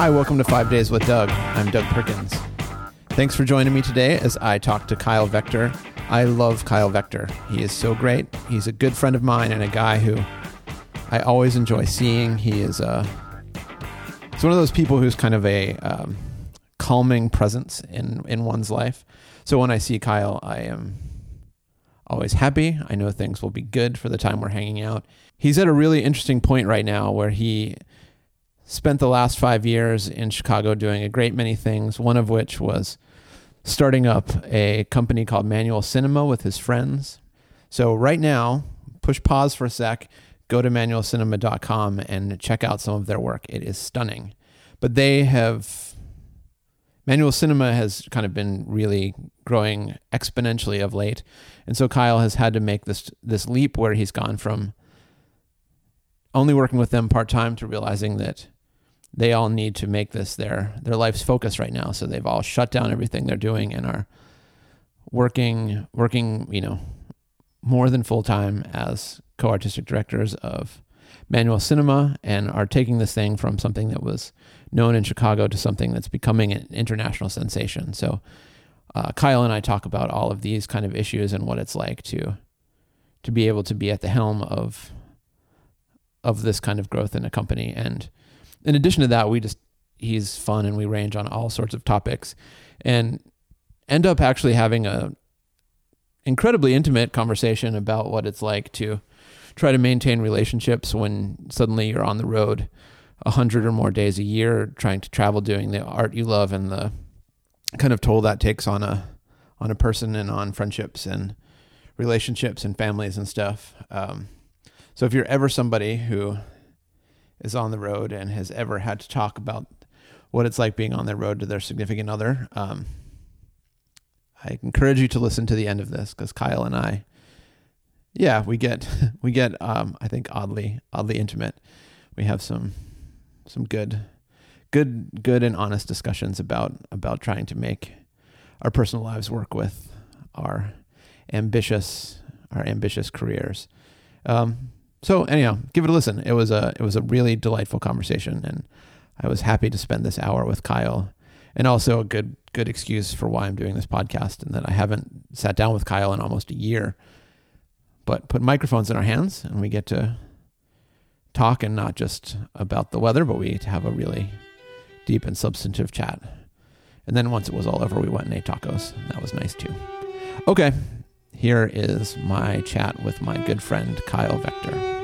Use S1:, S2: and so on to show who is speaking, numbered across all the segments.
S1: Hi, welcome to Five Days with Doug. I'm Doug Perkins. Thanks for joining me today as I talk to Kyle Vegter. I love Kyle Vegter. He is so great. He's a good friend of mine and a guy who I always enjoy seeing. He is a he's one of those people who's kind of a um, calming presence in in one's life. So when I see Kyle, I am always happy. I know things will be good for the time we're hanging out. He's at a really interesting point right now where he spent the last five years in Chicago doing a great many things, one of which was starting up a company called Manual Cinema with his friends. So, right now, push pause for a sec, go to manualcinema.com and check out some of their work. It is stunning. But they have, Manual Cinema has kind of been really growing exponentially of late. And so Kyle has had to make this this leap where he's gone from only working with them part time to realizing that they all need to make this their their life's focus right now. So they've all shut down everything they're doing and are working working you know more than full time as co-artistic directors of Manual Cinema and are taking this thing from something that was known in Chicago to something that's becoming an international sensation. So uh, Kyle and I talk about all of these kind of issues and what it's like to to be able to be at the helm of of this kind of growth in a company and in addition to that, we just he's fun and we range on all sorts of topics and end up actually having a incredibly intimate conversation about what it's like to try to maintain relationships when suddenly you're on the road a hundred or more days a year trying to travel doing the art you love and the kind of toll that takes on a on a person and on friendships and relationships and families and stuff. Um, so if you're ever somebody who is on the road and has ever had to talk about what it's like being on the road to their significant other, um, I encourage you to listen to the end of this because Kyle and I, yeah, we get we get um, I think oddly oddly intimate. We have some some good good good and honest discussions about about trying to make our personal lives work with our ambitious our ambitious careers. Um, so anyhow, give it a listen. It was a it was a really delightful conversation, and I was happy to spend this hour with Kyle, and also a good good excuse for why I'm doing this podcast, and that I haven't sat down with Kyle in almost a year, but put microphones in our hands, and we get to talk and not just about the weather, but we have a really deep and substantive chat. And then once it was all over, we went and ate tacos. That was nice too. Okay, here is my chat with my good friend Kyle
S2: Vegter.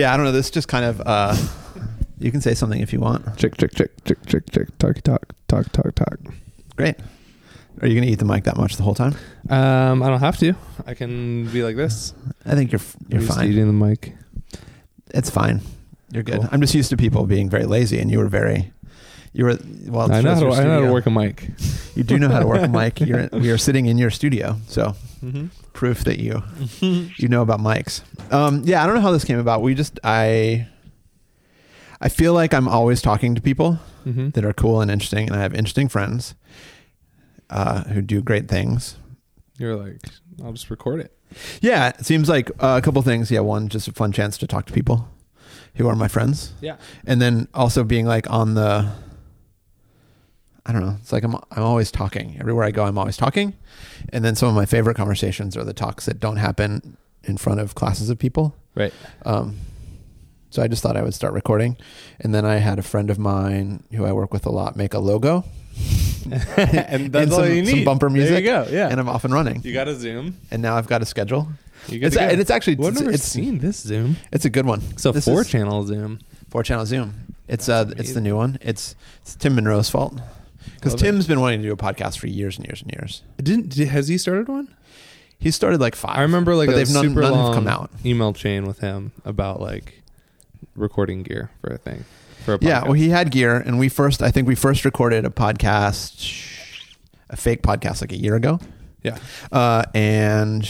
S1: Yeah, I don't know. This just kind of. Uh, you can say something if you want.
S2: Check, check, check, check, check, check. Talk, talk, talk, talk, talk.
S1: Great. Are you going to eat the mic that much the whole time?
S2: Um, I don't have to. I can be like this.
S1: I think you're you're
S2: I'm just
S1: fine.
S2: Eating the mic.
S1: It's fine. You're good.
S2: Cool.
S1: I'm just used to people being very lazy, and you were very. You were well.
S2: I know, how to, I know how to work a mic.
S1: You do know how to work a mic. You're we are sitting in your studio, so
S2: Mm-hmm.
S1: proof that you you know about mics. Um, yeah, I don't know how this came about. We just I I feel like I'm always talking to people
S2: Mm-hmm.
S1: that are cool and interesting, and I have interesting friends uh, who do great things.
S2: You're like, I'll just record it.
S1: Yeah, it seems like uh, a couple things. Yeah, one, just a fun chance to talk to people who are my friends,
S2: Yeah.
S1: and then also being like on the. I don't know. It's like I'm I'm always talking. Everywhere I go, I'm always talking, and then some of my favorite conversations are the talks that don't happen in front of classes of people.
S2: Right.
S1: Um, so I just thought I would start recording, and then I had a friend of mine who I work with a lot make a logo,
S2: and that's all
S1: some,
S2: you need.
S1: some bumper music,
S2: There you go. Yeah.
S1: and I'm off and running.
S2: you got a Zoom.
S1: And now I've got a schedule.
S2: You got
S1: It's,
S2: go.
S1: and it's actually
S2: I've
S1: it's,
S2: never
S1: it's,
S2: seen this Zoom.
S1: it's a good one.
S2: It's a
S1: This
S2: four
S1: is-
S2: channel Zoom.
S1: four channel Zoom. It's
S2: That's
S1: uh it's the new one. It's it's Tim Munro's fault because Tim's been wanting to do a podcast for years and years and years.
S2: Didn't did, has he started one?
S1: He started like five.
S2: I remember like
S1: but
S2: a
S1: they've none,
S2: super
S1: none
S2: long
S1: have come out.
S2: email chain with him about like
S3: recording gear for a thing. For a
S1: Yeah,
S3: podcast.
S1: well, he had gear, and we first, I think we first recorded a podcast, a fake podcast, like a year ago.
S3: Yeah.
S1: uh, and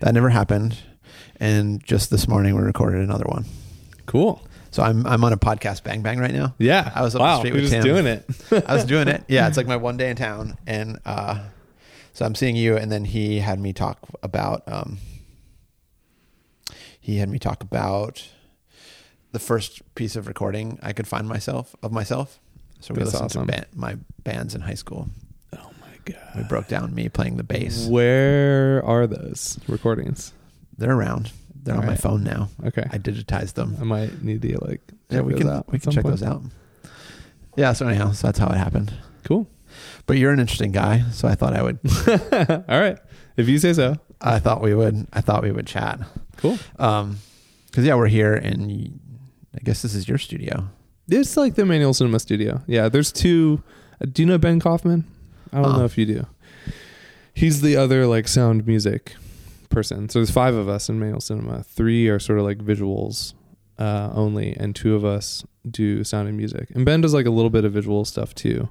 S1: that never happened. And just this morning, we recorded another one.
S3: cool.
S1: So I'm I'm on a podcast bang bang right now.
S3: Yeah,
S1: I was up the street with
S3: just
S1: Tim.
S3: doing it.
S1: I was doing it. Yeah, it's like my one day in town, and uh, so I'm seeing you, and then he had me talk about. Um, he had me talk about the first piece of recording I could find myself of myself. So we
S3: That's
S1: listened
S3: awesome.
S1: to my bands in high school.
S3: Oh my god.
S1: We broke down me playing the bass.
S3: Where are those recordings?
S1: They're around. They're on my phone now.
S3: Okay.
S1: I digitized them.
S3: I might need to like
S1: Yeah, we
S3: those
S1: can we can check
S3: point.
S1: those out. Yeah. So anyhow, so that's how it happened.
S3: Cool.
S1: But you're an interesting guy, so I thought I would.
S3: All right. If you say so.
S1: I thought we would. I thought we would chat.
S3: Cool.
S1: Um, because yeah, we're here, and I guess this is your studio.
S3: It's like the Manual Cinema Studio. Yeah, there's two. uh, Do you know Ben Kauffman? I don't
S1: Uh-uh.
S3: know if you do. He's the other like sound music person. So there's five of us in Manual Cinema. Three are sort of like visuals uh, only, and two of us do sound and music. And Ben does like a little bit of visual stuff too.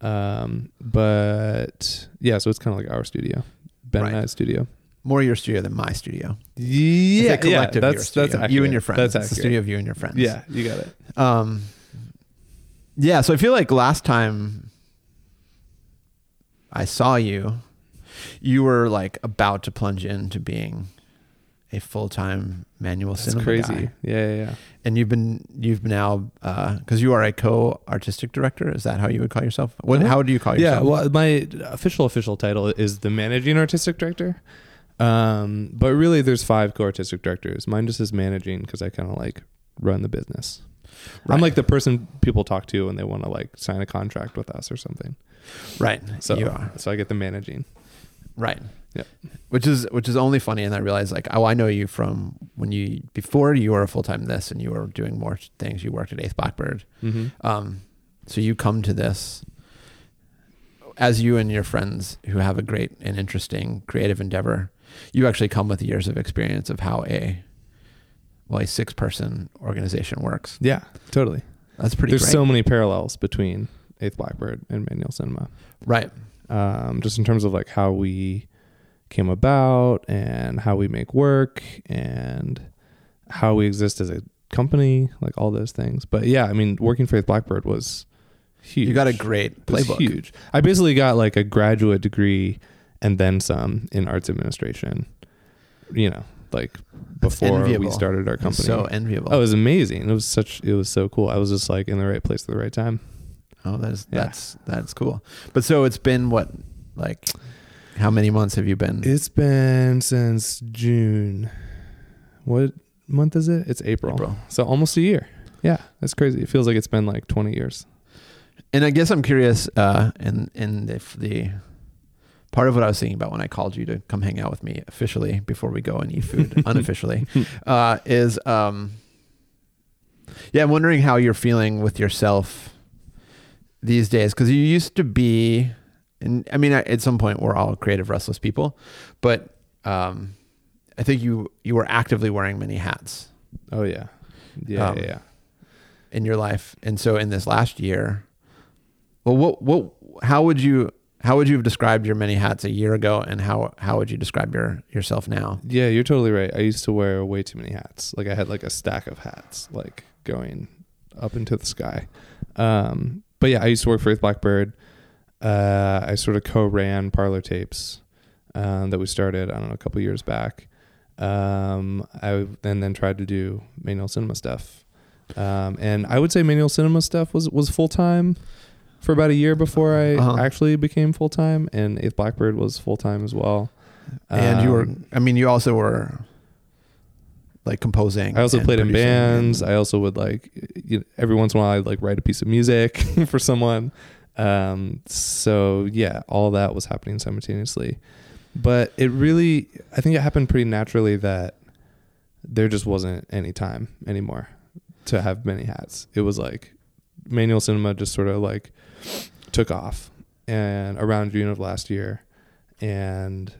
S3: Um, but yeah, so it's kind of like our studio, Ben
S1: Right.
S3: and I's studio.
S1: More your studio than my studio.
S3: Yeah,
S1: it's a collective
S3: yeah, that's that's accurate.
S1: you and your friends.
S3: That's
S1: it's the studio of you and your friends.
S3: Yeah, you got it.
S1: Um. Yeah. So I feel like last time I saw you, you were like about to plunge into being a full time manual
S3: That's
S1: cinema
S3: crazy.
S1: guy.
S3: Yeah, yeah, yeah.
S1: and you've been you've been now because you are a co artistic director. Is that how you would call yourself? What?
S3: Uh-huh.
S1: How do you call yourself?
S3: Yeah, well, my official official title is the managing artistic director. Um, but really, there's five co-artistic directors. Mine just is managing because I kind of like run the business. I'm like the person people talk to when they want to like sign a contract with us or something.
S1: right.
S3: So
S1: you are
S3: so I get the managing.
S1: Right.
S3: Yep.
S1: Which is which is only funny, and I realized like oh I know you from when you before you were a full time this and you were doing more things. You worked at Eighth Blackbird.
S3: Mm-hmm.
S1: Um, so you come to this as you and your friends who have a great and interesting creative endeavor. You actually come with years of experience of how a well a six person organization works.
S3: Yeah, totally.
S1: That's pretty.
S3: There's
S1: great.
S3: so many parallels between Eighth Blackbird and Manual Cinema.
S1: right.
S3: Um, just in terms of like how we came about and how we make work and how we exist as a company, like all those things. But yeah, I mean, working for Blackbird was huge.
S1: You got a great playbook.
S3: huge. I basically got like a graduate degree and then some in arts administration. You know, like before we started our company.
S1: So enviable.
S3: oh, it was amazing. It was such. It was so cool. I was just like in the right place at the right time.
S1: Oh, that's
S3: Yeah.
S1: that's that's cool. But so it's been what like how many months have you been?
S3: It's been since June. What month is it? It's April.
S1: April.
S3: So almost a year. Yeah, that's crazy. It feels like it's been like 20 years.
S1: And I guess I'm curious, uh, and and if the part of what I was thinking about when I called you to come hang out with me officially before we go and eat food unofficially uh, is, um, yeah, I'm wondering how you're feeling with yourself these days because you used to be, and I mean, at some point we're all creative, restless people, but um, I think you you were actively wearing many hats.
S3: Oh yeah. Yeah,
S1: Um,
S3: yeah, yeah.
S1: in your life. And so in this last year, well, what, what, how would you, how would you have described your many hats a year ago and how, how would you describe your, yourself now?
S3: Yeah, you're totally right. I used to wear way too many hats. Like I had like a stack of hats like going up into the sky. Um, but yeah, I used to work for Eighth Blackbird. Uh, I sort of co-ran Parlor Tapes um, that we started, I don't know, a couple years back. Um, I and then tried to do manual cinema stuff. Um, and I would say manual cinema stuff was was full time for about a year before I
S1: Uh-huh.
S3: actually became full time, and Eighth Blackbird was full time as well.
S1: And you were,
S3: Um,
S1: I mean, you also were like composing.
S3: I also played in bands.
S1: and-
S3: I also would like you know, every once in a while I'd like write a piece of music for someone. Um, so yeah, all that was happening simultaneously. But it really, I think it happened pretty naturally that there just wasn't any time anymore to have many hats. It was like manual cinema just sort of like took off and around June of last year and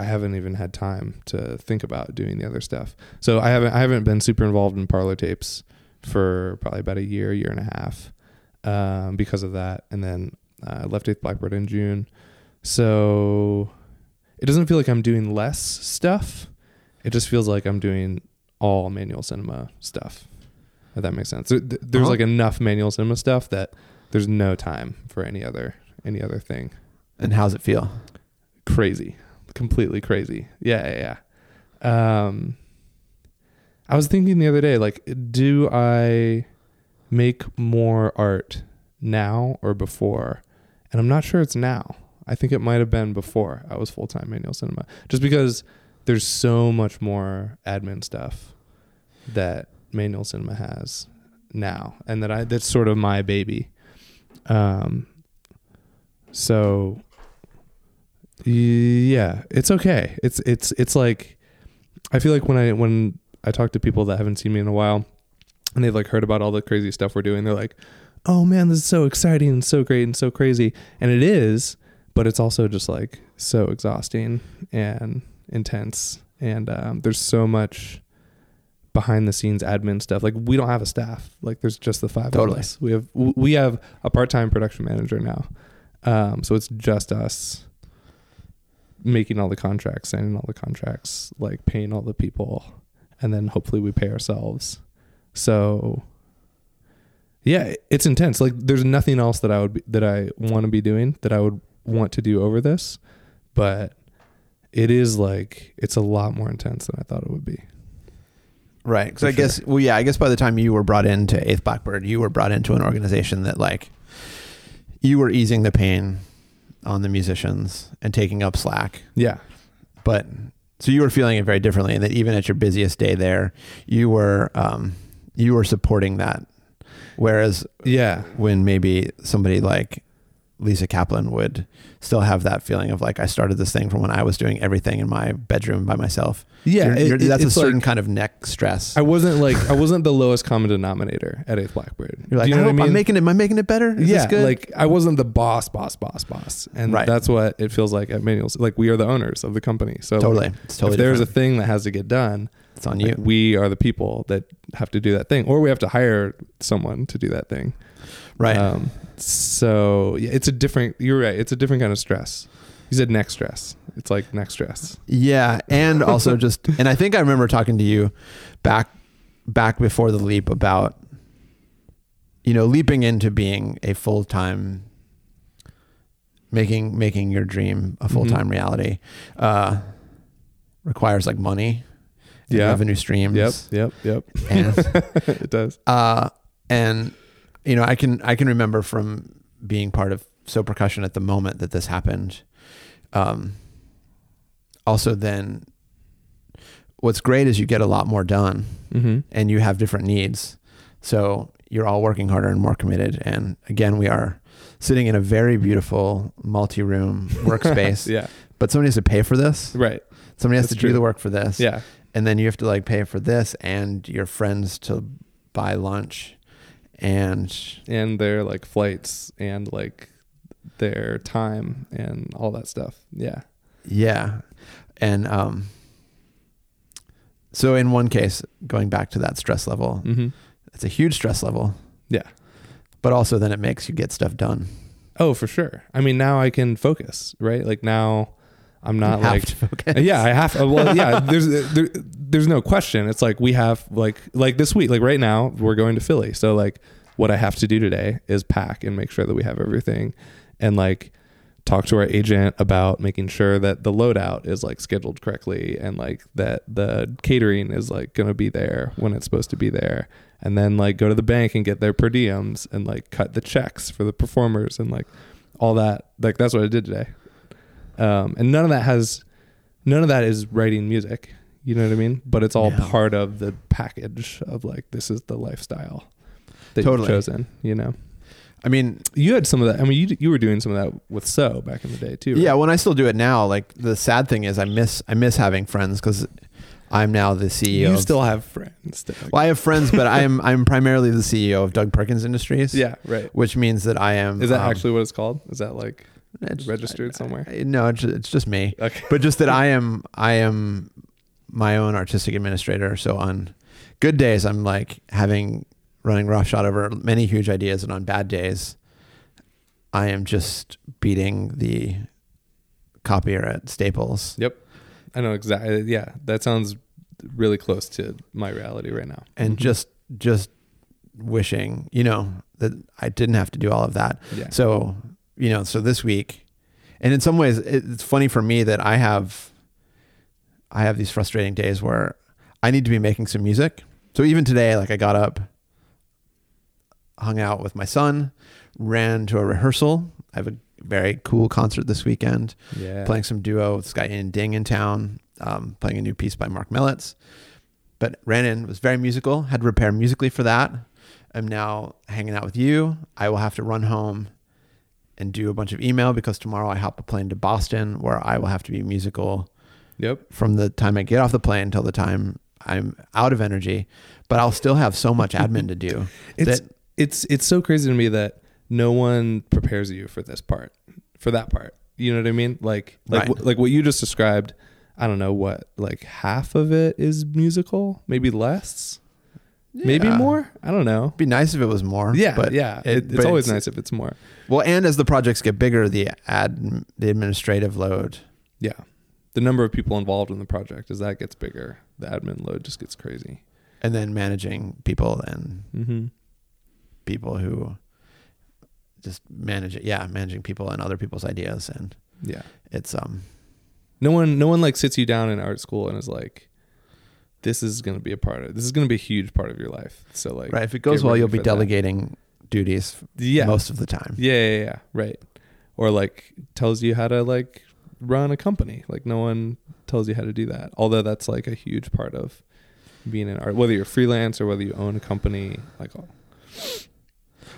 S3: I haven't even had time to think about doing the other stuff. So I haven't I haven't been super involved in parlor tapes for probably about a year, year and a half, um, because of that. And then uh, I left Eighth Blackbird in June, so it doesn't feel like I'm doing less stuff. It just feels like I'm doing all manual cinema stuff. If that makes sense. There, there's
S1: Uh-huh.
S3: like enough manual cinema stuff that there's no time for any other any other thing.
S1: And how's it feel?
S3: Crazy, completely crazy. Yeah, yeah. yeah. Um, I was thinking the other day, like, do I make more art now or before? And I'm not sure it's now. I think it might have been before I was full time manual cinema, just because there's so much more admin stuff that manual cinema has now, and that I that's sort of my baby. Um, so yeah, it's okay. It's it's it's like I feel like when I when I talk to people that haven't seen me in a while and they've like heard about all the crazy stuff we're doing, they're like, "Oh man, this is so exciting and so great and so crazy." And it is, but it's also just like so exhausting and intense and um, there's so much behind the scenes admin stuff. Like we don't have a staff. Like there's just the five
S1: Totally.
S3: of us. We have we have a part-time production manager now. Um, so it's just us making all the contracts, signing all the contracts, like paying all the people, and then hopefully we pay ourselves. So yeah, it's intense. Like there's nothing else that I would be, that I want to be doing that I would want to do over this, but it is like it's a lot more intense than I thought it would be.
S1: Right. Because I guess, well, yeah, I guess by the time you were brought into Eighth Blackbird, you were brought into an organization that, like, you were easing the pain on the musicians and taking up slack.
S3: Yeah.
S1: But so you were feeling it very differently, and that even at your busiest day there, you were um, you were supporting that. Whereas
S3: Yeah.
S1: when maybe somebody like Lisa Kaplan would still have that feeling of like I started this thing from when I was doing everything in my bedroom by myself.
S3: Yeah.
S1: You're- you're-
S3: it-
S1: that's a certain
S3: like-
S1: kind of neck stress.
S3: I wasn't like I wasn't the lowest common denominator at Eighth Blackbird.
S1: You're like,
S3: Do you know
S1: I
S3: what I mean?
S1: I'm making it. Am I making it better? Is
S3: yeah,
S1: this good?
S3: like I wasn't the boss, boss, boss, boss, and
S1: Right.
S3: that's what it feels like at Manuals. Like we are the owners of the company, so
S1: totally. It's totally.
S3: if there's a thing that has to get done,
S1: it's on
S3: like,
S1: you.
S3: we are the people that have to do that thing, or we have to hire someone to do that thing.
S1: Right.
S3: Um, so yeah, it's a different. You're right. It's a different kind of stress. You said neck stress. It's like neck stress.
S1: yeah, and also just, and I think I remember talking to you back back before the leap about, you know, leaping into being a full time, making making your dream a full time
S3: Mhm.
S1: reality, uh, requires like money,
S3: Yeah.
S1: revenue streams.
S3: Yep. Yep. Yep.
S1: And
S3: it does.
S1: uh, and you know, I can I can remember from being part of So Percussion at the moment that this happened. Um, also, then what's great is you get a lot more done,
S3: Mm-hmm.
S1: and you have different needs, so you're all working harder and more committed. And again, we are sitting in a very beautiful multi-room workspace,
S3: yeah.
S1: but somebody has to pay for this.
S3: Right.
S1: Somebody has
S3: That's
S1: to do the work for this
S3: Yeah.
S1: and then you have to like pay for this and your friends to buy lunch and
S3: and their like flights and like their time and all that stuff. Yeah.
S1: yeah and um so in one case going back to that stress level
S3: Mm-hmm.
S1: it's a huge stress level
S3: Yeah.
S1: but also then it makes you get stuff done
S3: Oh, for sure. I mean, now I can focus, right? Like now, I'm not like
S1: to
S3: yeah, I have. Uh, well, yeah. There's uh, there, there's no question. It's like we have like like this week, like right now, we're going to Philly. So like, what I have to do today is pack and make sure that we have everything, and like talk to our agent about making sure that the loadout is like scheduled correctly and like that the catering is like going to be there when it's supposed to be there and then like go to the bank and get their per diems and like cut the checks for the performers and like all that like that's what I did today um and none of that has none of that is writing music you know what I mean but it's all
S1: No.
S3: part of the package of like this is the lifestyle that
S1: Totally.
S3: you've chosen you know
S1: i mean
S3: you had some of that. I mean, you you were doing some of that with So back in the day too. right?
S1: yeah when i still do it now like the sad thing is i miss i miss having friends because i'm now the ceo
S3: you still have friends. Doug.
S1: well i have friends but i'm i'm primarily the ceo of doug perkins industries
S3: Yeah, right.
S1: which means that i am
S3: Is that
S1: um,
S3: actually what it's called? Is that like
S1: It's-
S3: registered
S1: I-
S3: somewhere?
S1: I- no, it's, it's just me.
S3: Okay.
S1: But just that I am I am my own artistic administrator. So on good days, I'm like having running roughshod over many huge ideas, and on bad days, I am just beating the copier at Staples.
S3: Yep. I know exactly. Yeah, that sounds really close to my reality right now.
S1: and
S3: Mhm.
S1: just just wishing you know that I didn't have to do all of that.
S3: yeah.
S1: So you know, so this week, and in some ways, it's funny for me that I have I have these frustrating days where I need to be making some music. So even today, like I got up, hung out with my son, ran to a rehearsal. I have a very cool concert this weekend
S3: yeah.
S1: playing some duo with this guy Ian Ding in town, um, playing a new piece by Marc Mellits. But ran in, was very musical, had to prepare musically for that. I'm now hanging out with you. I will have to run home and do a bunch of email because tomorrow I hop a plane to Boston where I will have to be musical
S3: Yep.
S1: from the time I get off the plane until the time I'm out of energy. But I'll still have so much admin to do.
S3: It's
S1: that,
S3: it's it's so crazy to me that no one prepares you for this part, for that part. You know what I mean? Like like
S1: Right.
S3: wh- like what you just described. I don't know what like half of it is musical, maybe less, maybe more. I don't know.
S1: It'd be nice if it was more.
S3: Yeah,
S1: but
S3: yeah.
S1: It,
S3: it's
S1: but
S3: always
S1: it's-
S3: nice if it's more.
S1: Well, and as the projects get bigger, the ad, the administrative load
S3: Yeah. The number of people involved in the project as that gets bigger, the admin load just gets crazy.
S1: and then managing people and
S3: Mm-hmm.
S1: people who just manage it yeah managing people and other people's ideas and
S3: Yeah.
S1: it's um
S3: No one, no one like sits you down in art school and is like, "This is going to be a part of. This is going to be a huge part of your life." So like,
S1: right if it goes well you'll be
S3: for that.
S1: delegating duties
S3: Yeah,
S1: most of the time
S3: yeah, yeah, yeah, right. Or like tells you how to like run a company. Like no one tells you how to do that. Although that's like a huge part of being an art, whether you're freelance or whether you own a company. Like, all,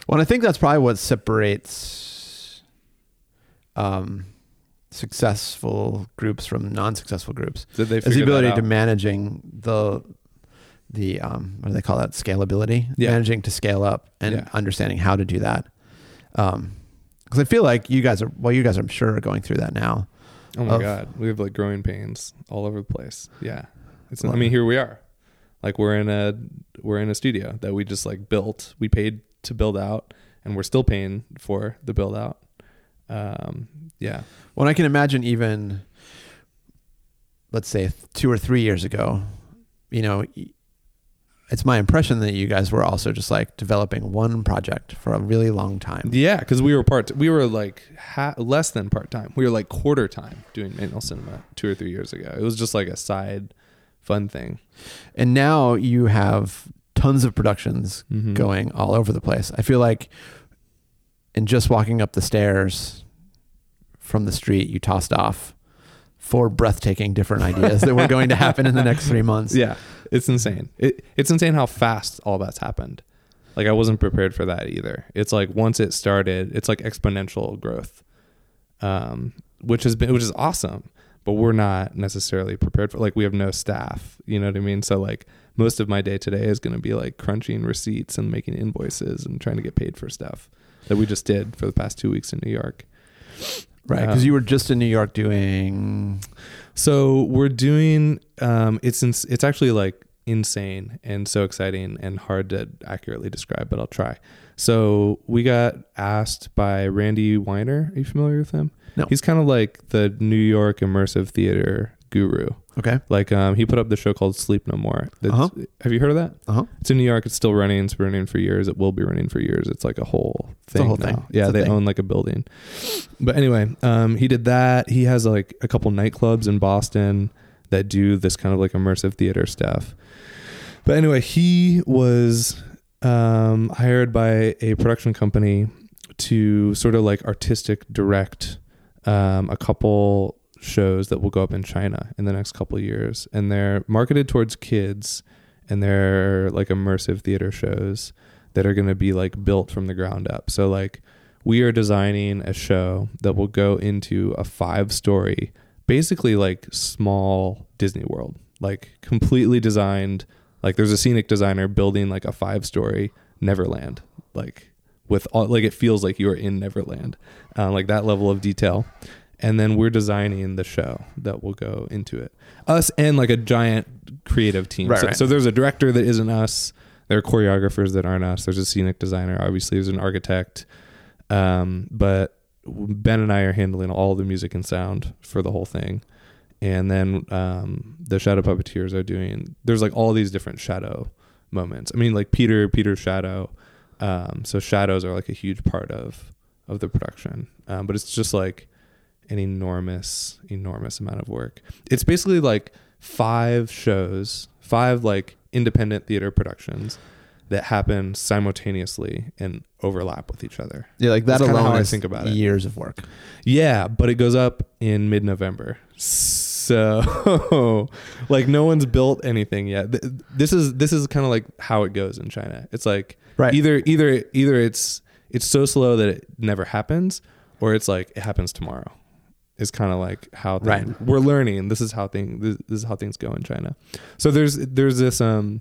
S1: well i think that's probably what separates um successful groups from non-successful groups
S3: did they
S1: is the ability to managing the the um what do they call that scalability
S3: Yeah.
S1: managing to scale up and
S3: Yeah.
S1: understanding how to do that um because i feel like you guys are well you guys i'm sure are going through that now
S3: Oh my
S1: of-
S3: god, we have like growing pains all over the place. Yeah, it's. I mean, here we are. Like we're in a we're in a studio that we just like built. We paid to build out, and we're still paying for the build out. Um, yeah,
S1: Well, I can imagine even, let's say, two or three years ago, you know, it's my impression that you guys were also just like developing one project for a really long time.
S3: yeah, because we were part. We were like ha- less than part time. We were like quarter time doing manual cinema two or three years ago. It was just like a side fun thing.
S1: And now you have tons of productions
S3: Mhm.
S1: going all over the place. I feel like in just walking up the stairs from the street, you tossed off four breathtaking different ideas that were going to happen in the next three months.
S3: Yeah, it's insane. It, it's insane how fast all that's happened. Like I wasn't prepared for that either. It's like once it started, it's like exponential growth, um, which has been which is awesome. But we're not necessarily prepared for. Like we have no staff. You know what I mean? So like most of my day today is going to be like crunching receipts and making invoices and trying to get paid for stuff that we just did for the past two weeks in New York.
S1: Right. Because
S3: Um,
S1: you were just in New York doing.
S3: So we're doing um it's ins- it's actually like insane and so exciting and hard to accurately describe, but I'll try. So we got asked by Randy Weiner. Are you familiar with him?
S1: No.
S3: He's kind of like the New York immersive theater guru.
S1: Okay.
S3: Like um he put up the show called Sleep No More.
S1: Uh-huh.
S3: Have you heard of that?
S1: Uh huh.
S3: It's in New York. It's still running. It's been running for years. It will be running for years. It's like a whole
S1: It's a
S3: thing.
S1: whole thing.
S3: Yeah, they
S1: thing.
S3: own like a building. But anyway, um, he did that. He has like a couple nightclubs in Boston that do this kind of like immersive theater stuff. But anyway, he was um, hired by a production company to sort of like artistic direct um, a couple shows that will go up in China in the next couple years, and they're marketed towards kids, and they're like immersive theater shows that are going to be like built from the ground up. So like we are designing a show that will go into a five story, basically like small Disney World, like completely designed. Like there's a scenic designer building like a five story Neverland, like with all like it feels like you are in Neverland, uh, like that level of detail. And then we're designing the show that will go into it. Us and like a giant creative team.
S1: Right,
S3: so,
S1: right.
S3: so there's a director that isn't us. There are choreographers that aren't us. There's a scenic designer. Obviously, there's an architect. Um, but Ben and I are handling all the music and sound for the whole thing. And then um, the shadow puppeteers are doing. There's like all these different shadow moments. I mean, like Peter, Peter's shadow. Um, so shadows are like a huge part of of the production. Um, but it's just like an enormous, enormous amount of work. It's basically like five shows, five like independent theater productions that happen simultaneously and overlap with each other.
S1: Yeah, like that
S3: That's
S1: alone
S3: how I think about it.
S1: years of work.
S3: Yeah, but it goes up in mid November. So like no one's built anything yet. This is this is kind of like how it goes in China. It's like
S1: Right.
S3: either either either it's it's so slow that it never happens or it's like it happens tomorrow. Is kind of like how things,
S1: Right.
S3: we're learning. This is how things this, this is how things go in China. So there's there's this um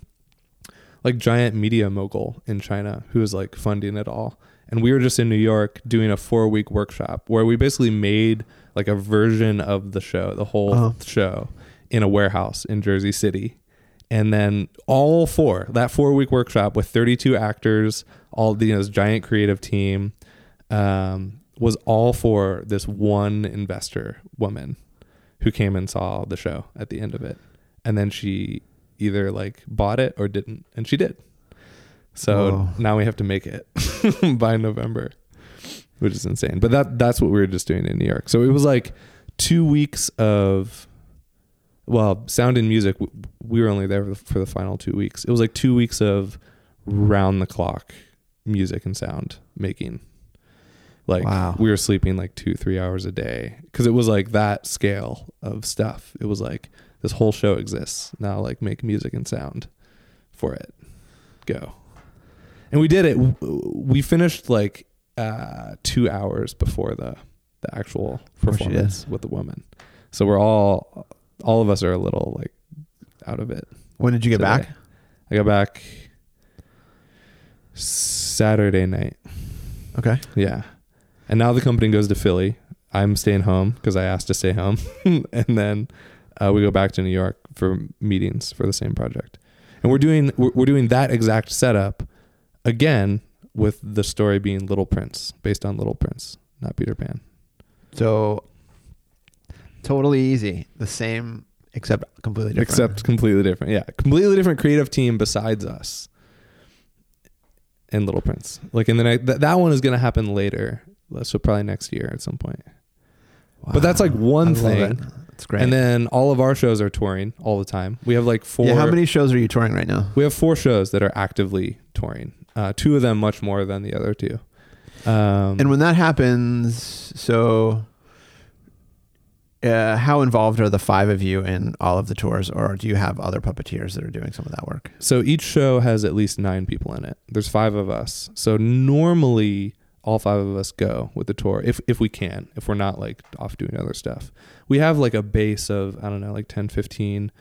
S3: like giant media mogul in China who is like funding it all. And we were just in New York doing a four week workshop where we basically made like a version of the show, the whole
S1: Uh-huh.
S3: show in a warehouse in Jersey City. And then all four, that four week workshop with 32 actors, all the you know, this giant creative team, um, was all for this one investor woman who came and saw the show at the end of it. And then she either like bought it or didn't. And she did. So
S1: Whoa.
S3: now we have to make it by November, which is insane. But that that's what we were just doing in New York. So it was like two weeks of, well, sound and music. We were only there for the final two weeks. It was like two weeks of round the clock music and sound making. Like
S1: Wow.
S3: we were sleeping like two three hours a day because it was like that scale of stuff. It was like this whole show exists now. Like make music and sound for it. Go and we did it. We finished like uh, two hours before the the actual
S1: course you did.
S3: performance with the woman. So we're all all of us are a little like out of it.
S1: When did you get
S3: today.
S1: back?
S3: I got back Saturday night.
S1: Okay.
S3: Yeah, and now the company goes to Philly. I'm staying home because I asked to stay home, and then uh, we go back to New York for meetings for the same project. And we're doing we're, we're doing that exact setup again with the story being Little Prince, based on Little Prince, not Peter Pan.
S1: So totally easy. The same except completely different.
S3: Except completely different. Yeah, completely different creative team besides us. And Little Prince, like in the next, th- that one is going to happen later, so probably next year at some point. But that's like one
S1: I
S3: thing.
S1: it. It's great.
S3: And then all of our shows are touring all the time. We have like four.
S1: yeah, how many shows are you touring right now?
S3: We have four shows that are actively touring. Uh, two of them much more than the other two. Um,
S1: And when that happens, so uh, how involved are the five of you in all of the tours, or do you have other puppeteers that are doing some of that work?
S3: so each show has at least nine people in it. There's five of us. So normally all five of us go with the tour if if we can, if we're not like off doing other stuff. We have like a base of I don't know, like 10, 15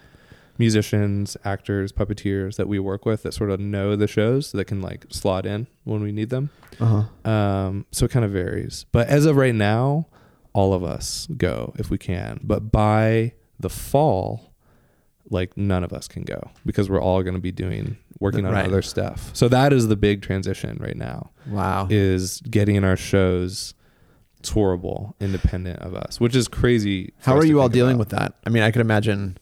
S3: musicians, actors, puppeteers that we work with that sort of know the shows that can like slot in when we need them.
S1: Uh huh.
S3: Um, so it kind of varies. But as of right now, all of us go if we can. But by the fall, like none of us can go because we're all going to be doing working on
S1: Right.
S3: other stuff. So that is the big transition right now
S1: Wow.
S3: is getting our shows tourable independent of us, which is crazy.
S1: How are you all dealing
S3: about.
S1: with that? I mean, I could imagine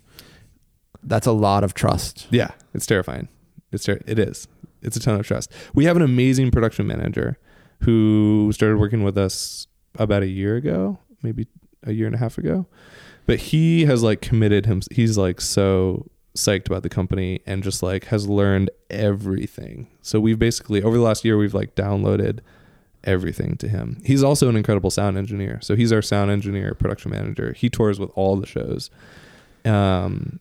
S1: that's a lot of trust.
S3: Yeah, it's terrifying. It's ter- it is. It's a ton of trust. We have an amazing production manager who started working with us about a year ago, maybe a year and a half ago. But he has like committed him. He's like so psyched about the company and just like has learned everything. So we've basically over the last year we've like downloaded everything to him. He's also an incredible sound engineer. So he's our sound engineer, production manager. He tours with all the shows. Um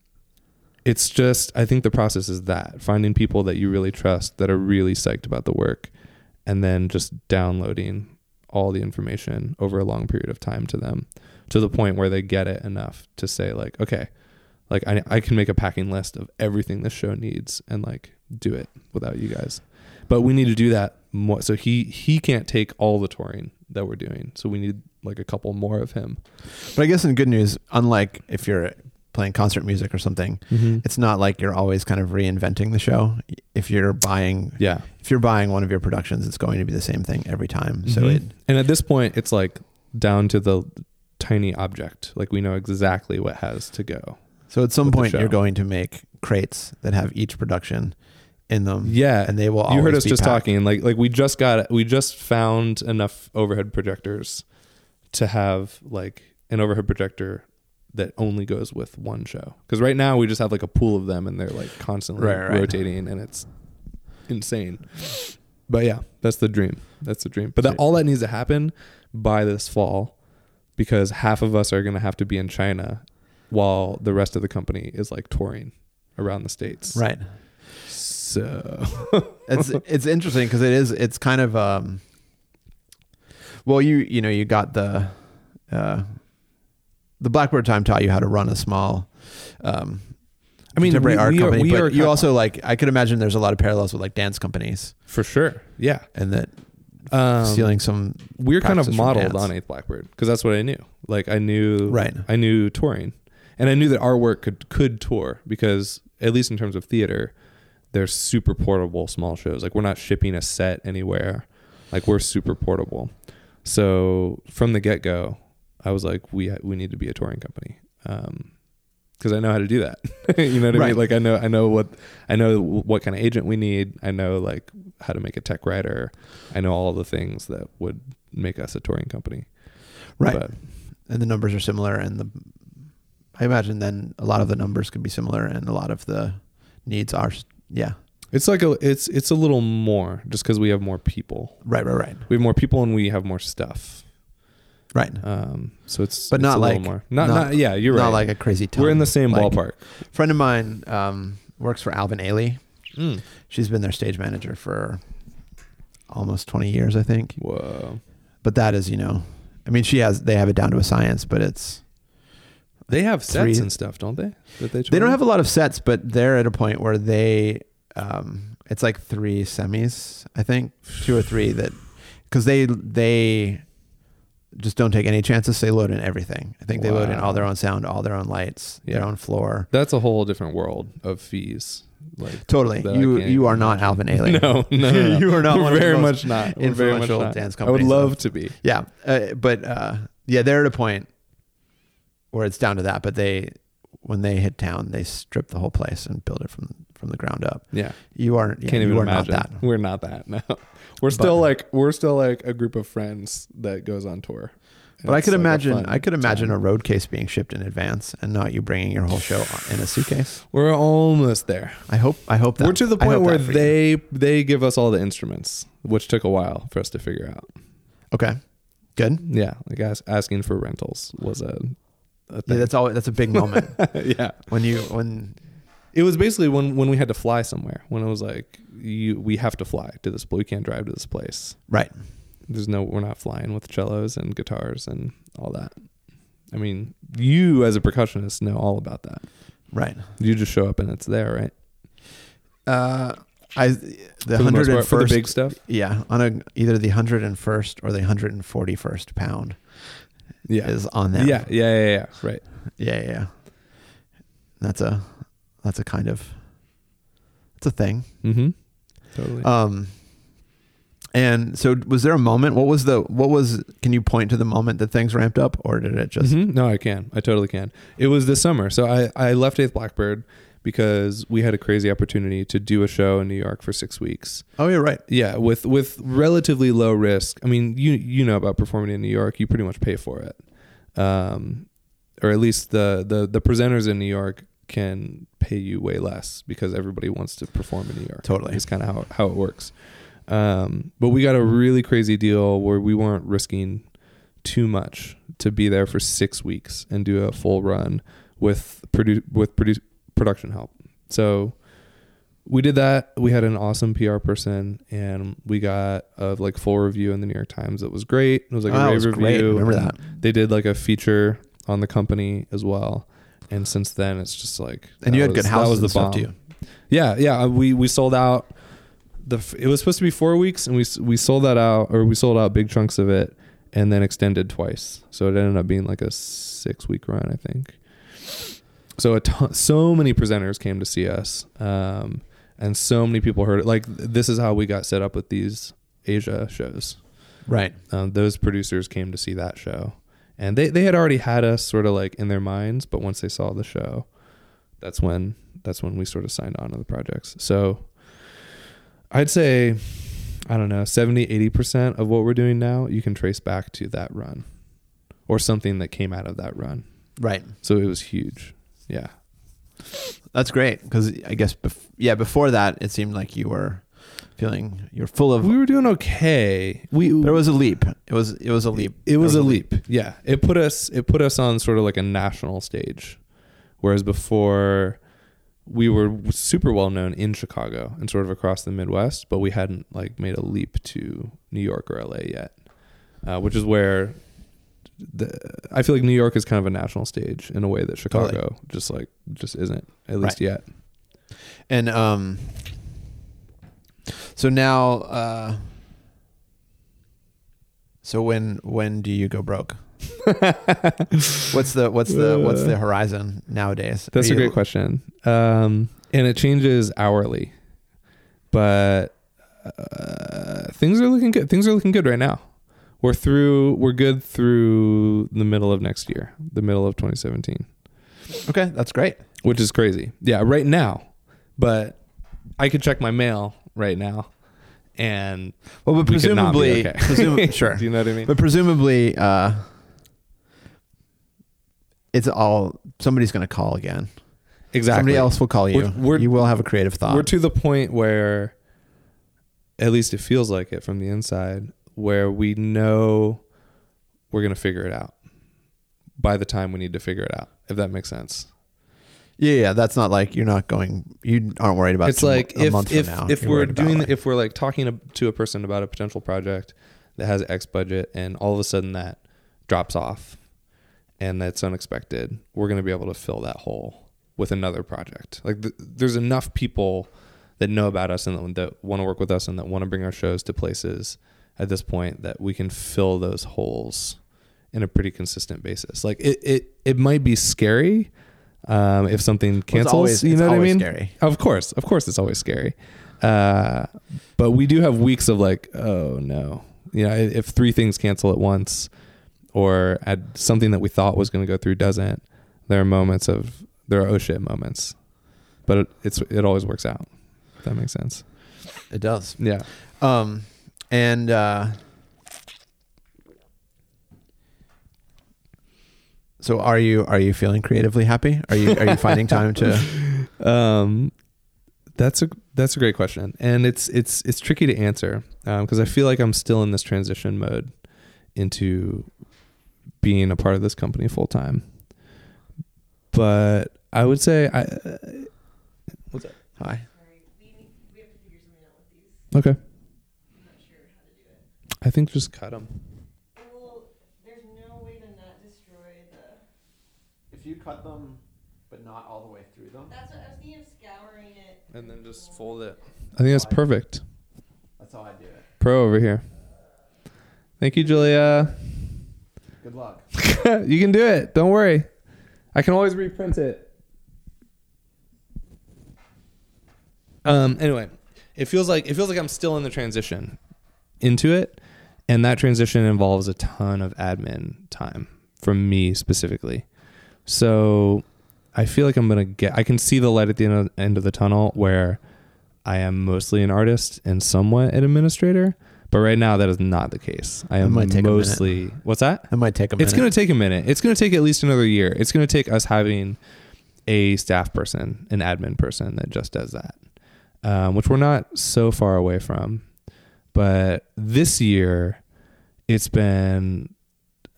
S3: it's just I think the process is that finding people that you really trust that are really psyched about the work and then just downloading all the information over a long period of time to them to the point where they get it enough to say like okay like I, I can make a packing list of everything this show needs and like do it without you guys but we need to do that more. So he he can't take all the touring that we're doing. So we need like a couple more of him.
S1: But I guess in good news, unlike if you're playing concert music or something, it's not like you're always kind of reinventing the show. If you're buying,
S3: Yeah.
S1: if you're buying one of your productions, it's going to be the same thing every time. So
S3: Mhm.
S1: it,
S3: and at this point, it's like down to the tiny object. Like we know exactly what has to go.
S1: so at some point, you're going to make crates that have each production in them.
S3: Yeah,
S1: and they will.
S3: you heard us just
S1: packed.
S3: talking. Like like we just got we just found enough overhead projectors to have like an overhead projector that only goes with one show. Because right now we just have like a pool of them and they're like constantly
S1: Right, right.
S3: rotating and it's insane. But yeah, that's the dream. That's the dream. But that, all that needs to happen by this fall because half of us are going to have to be in China while the rest of the company is like touring around the states.
S1: Right.
S3: So
S1: it's it's interesting because it is it's kind of um well you you know you got the uh the blackbird time taught you how to run a small um
S3: I mean,
S1: contemporary
S3: we-
S1: art
S3: we
S1: company
S3: we
S1: but
S3: are
S1: you also like i could imagine there's a lot of parallels with like dance companies
S3: for sure. Yeah.
S1: and that
S3: Um,
S1: stealing some
S3: we're kind of modeled on Eighth Blackbird because that's what I knew. Like I knew,
S1: Right.
S3: I knew touring, and I knew that our work could could tour because at least in terms of theater, they're super portable small shows. Like we're not shipping a set anywhere. Like we're super portable. So from the get go, I was like, we we need to be a touring company. Um, because I know how to do that. you know what I mean? Like I know I know what I know what kind of agent we need. I know like how to make a tech rider. I know all the things that would make us a touring company.
S1: right
S3: But
S1: and the numbers are similar and the i imagine then a lot of the numbers could be similar and a lot of the needs are yeah
S3: it's like a it's it's a little more just because we have more people.
S1: right right right
S3: We have more people and we have more stuff.
S1: Right
S3: Um, so it's
S1: But
S3: it's
S1: not
S3: a
S1: like-
S3: more. Not,
S1: not-
S3: not yeah. You're
S1: not
S3: right.
S1: like a crazy ton.
S3: We're in the same
S1: Like,
S3: ballpark.
S1: friend of mine um, works for Alvin Ailey.
S3: Mm.
S1: She's been their stage manager for almost 20 years, I think.
S3: Whoa.
S1: But that is, you know, I mean, she has, they have it down to a science, but it's,
S3: They have sets
S1: Three-
S3: and stuff, don't they? That they,
S1: they don't have a lot of sets, but they're at a point where they, um, it's like three semis, I think, two or three that, because they, they just don't take any chances. They load in everything. I think they load in all their own sound, all their own lights, their
S3: Yeah.
S1: own floor.
S3: That's a whole different world of fees. Like
S1: Totally. You, you are not. Alvin Ailey.
S3: No, no, no, no.
S1: You are not
S3: We're very much not. We're very much
S1: influential
S3: not.
S1: dance
S3: I would love
S1: though.
S3: to be.
S1: Yeah, uh, but uh, yeah, they're at a point where it's down to that. But they, when they hit town, they strip the whole place and build it from from the ground up.
S3: Yeah.
S1: You are, yeah,
S3: Can't even imagine.
S1: not that.
S3: We're not that. No. We're still like we're still like a group of friends that goes on tour.
S1: But I could
S3: like
S1: imagine, I could imagine a road case being shipped in advance and not you bringing your whole show in a suitcase.
S3: We're almost there.
S1: I hope, I hope that
S3: We're to the point where
S1: for you.
S3: they they give us all the instruments, which took a while for us to figure out.
S1: okay, good.
S3: Yeah, like as, asking for rentals was a, a
S1: Yeah, that's always that's a big moment
S3: yeah.
S1: when you when
S3: It was basically when when we had to fly somewhere. When it was like you we have to fly to this. We can't drive to this place.
S1: right.
S3: There's no we're not flying with cellos and guitars and all that. I mean, you as a percussionist know all about that.
S1: Right.
S3: You just show up and it's there, right?
S1: Uh, I the
S3: For the, most
S1: hundred and
S3: the big stuff.
S1: Yeah, on a either the hundred and first or the hundred and forty first pound
S3: Yeah.
S1: is on them.
S3: yeah, yeah, yeah, yeah. Right.
S1: yeah, yeah, yeah. That's a that's a kind of it's a thing.
S3: Mm-hmm. Totally.
S1: Um, and so was there a moment? What was the what was? Can you point to the moment that things ramped up, or did it just?
S3: Mhm. No, I can. I totally can. It was this summer. So I, I left Eighth Blackbird because we had a crazy opportunity to do a show in New York for six weeks.
S1: Oh, you're right.
S3: Yeah, with with relatively low risk. I mean, you you know about performing in New York. You pretty much pay for it, um, or at least the the the presenters in New York can pay you way less because everybody wants to perform in New York.
S1: Totally.
S3: it's kind of how how it works. Um, but we got a really crazy deal where we weren't risking too much to be there for six weeks and do a full run with produ- with produ- production help. So we did that. We had an awesome PR person, and we got a like full review in the New York Times. It was great. It was like
S1: Oh,
S3: a rave review.
S1: great. Remember that.
S3: They did like a feature on the company as well. And since then, it's just like
S1: And you had good
S3: was- that was the bomb.
S1: too.
S3: Yeah, yeah. We we sold out the it was supposed to be four weeks, and we we sold that out, or we sold out big chunks of it, and then extended twice. So it ended up being like a six week run, I think. So a ton, so many presenters came to see us, um, and so many people heard it. Like this is how we got set up with these Asia shows.
S1: Right.
S3: Um, those producers came to see that show, and they they had already had us sort of like in their minds, but once they saw the show, that's when that's when we sort of signed on to the projects. So I'd say I don't know 70 80% of what we're doing now you can trace back to that run or something that came out of that run.
S1: Right.
S3: So it was huge. Yeah.
S1: That's great because I guess bef- yeah before that it seemed like you were feeling you're full of.
S3: We were doing okay. We
S1: there was a leap. It was it was a leap.
S3: It was
S1: There
S3: a leap. Yeah. It put us it put us on sort of like a national stage. Whereas before we were super well known in Chicago and sort of across the Midwest, but we hadn't like made a leap to New York or LA yet. Uh, which is where the I feel like New York is kind of a national stage in a way that Chicago
S1: Totally.
S3: just like just isn't at least
S1: Right.
S3: yet.
S1: And um, so now, uh, so when when do you go broke? what's the what's the what's the horizon nowadays?
S3: That's
S1: Are
S3: a
S1: you-
S3: great question. Um, and it changes hourly, but uh, things are looking good. Things are looking good right now. We're through. We're good through the middle of next year, the middle of 2017,
S1: Okay, that's great.
S3: which is crazy. Yeah, right now. But I could check my mail right now, and
S1: Well, but
S3: we
S1: presumably,
S3: okay.
S1: presum- sure,
S3: Do you know what I mean?
S1: but presumably, uh, it's all somebody's going to call again.
S3: exactly.
S1: Somebody else will call you.
S3: We're- we're-
S1: you will have a creative thought.
S3: We're to the point where, at least it feels like it from the inside, where we know we're going to figure it out by the time we need to figure it out, if that makes sense.
S1: Yeah, yeah. That's not like you're not going. You aren't worried about.
S3: it's
S1: tom-
S3: like
S1: a
S3: if
S1: month
S3: if
S1: from now.
S3: if we're doing
S1: like-
S3: if we're like talking to a person about a potential project that has X budget and all of a sudden that drops off and that's unexpected, we're going to be able to fill that hole with another project. Like th- there's enough people that know about us and that, that want to work with us and that want to bring our shows to places at this point that we can fill those holes in a pretty consistent basis. Like it it it might be scary um, if something
S1: Well,
S3: cancels.
S1: always-
S3: you know what I mean?
S1: Scary.
S3: Of course, of course, it's always scary. Uh, but we do have weeks of like, oh no, you know, if three things cancel at once, or at something that we thought was going to go through doesn't, there are moments of there are oh shit moments, but it, it's it always works out. If that makes sense.
S1: It does.
S3: Yeah.
S1: Um, and uh, so are you are you feeling creatively happy? Are you are you finding time to?
S3: Um, that's a that's a great question, and it's it's it's tricky to answer because I feel like I'm still in this transition mode into being a part of this company full time. But I would say I Uh, what's up?
S1: Hi.
S3: okay. I think just cut them.
S4: Well, there's no way to not destroy the.
S1: If you cut them, but not all the way through them,
S4: That's what I was thinking of scouring it.
S3: And then just fold it. I think that's perfect.
S1: that's how I do it.
S3: Pro over here. Thank you, Julia.
S1: Good luck.
S3: you can do it. Don't worry. I can always reprint it. Um. Anyway, it feels like it feels like I'm still in the transition into it, and that transition involves a ton of admin time from me specifically. So I feel like I'm gonna get. I can see the light at the end of, end of the tunnel where I am mostly an artist and somewhat an administrator. But right now, that is not the case. I am
S1: might take a
S3: mostly. What's that?
S1: It might take a minute.
S3: It's going to take a minute. It's going to take at least another year. It's going to take us having a staff person, an admin person that just does that, um, which we're not so far away from. But this year, it's been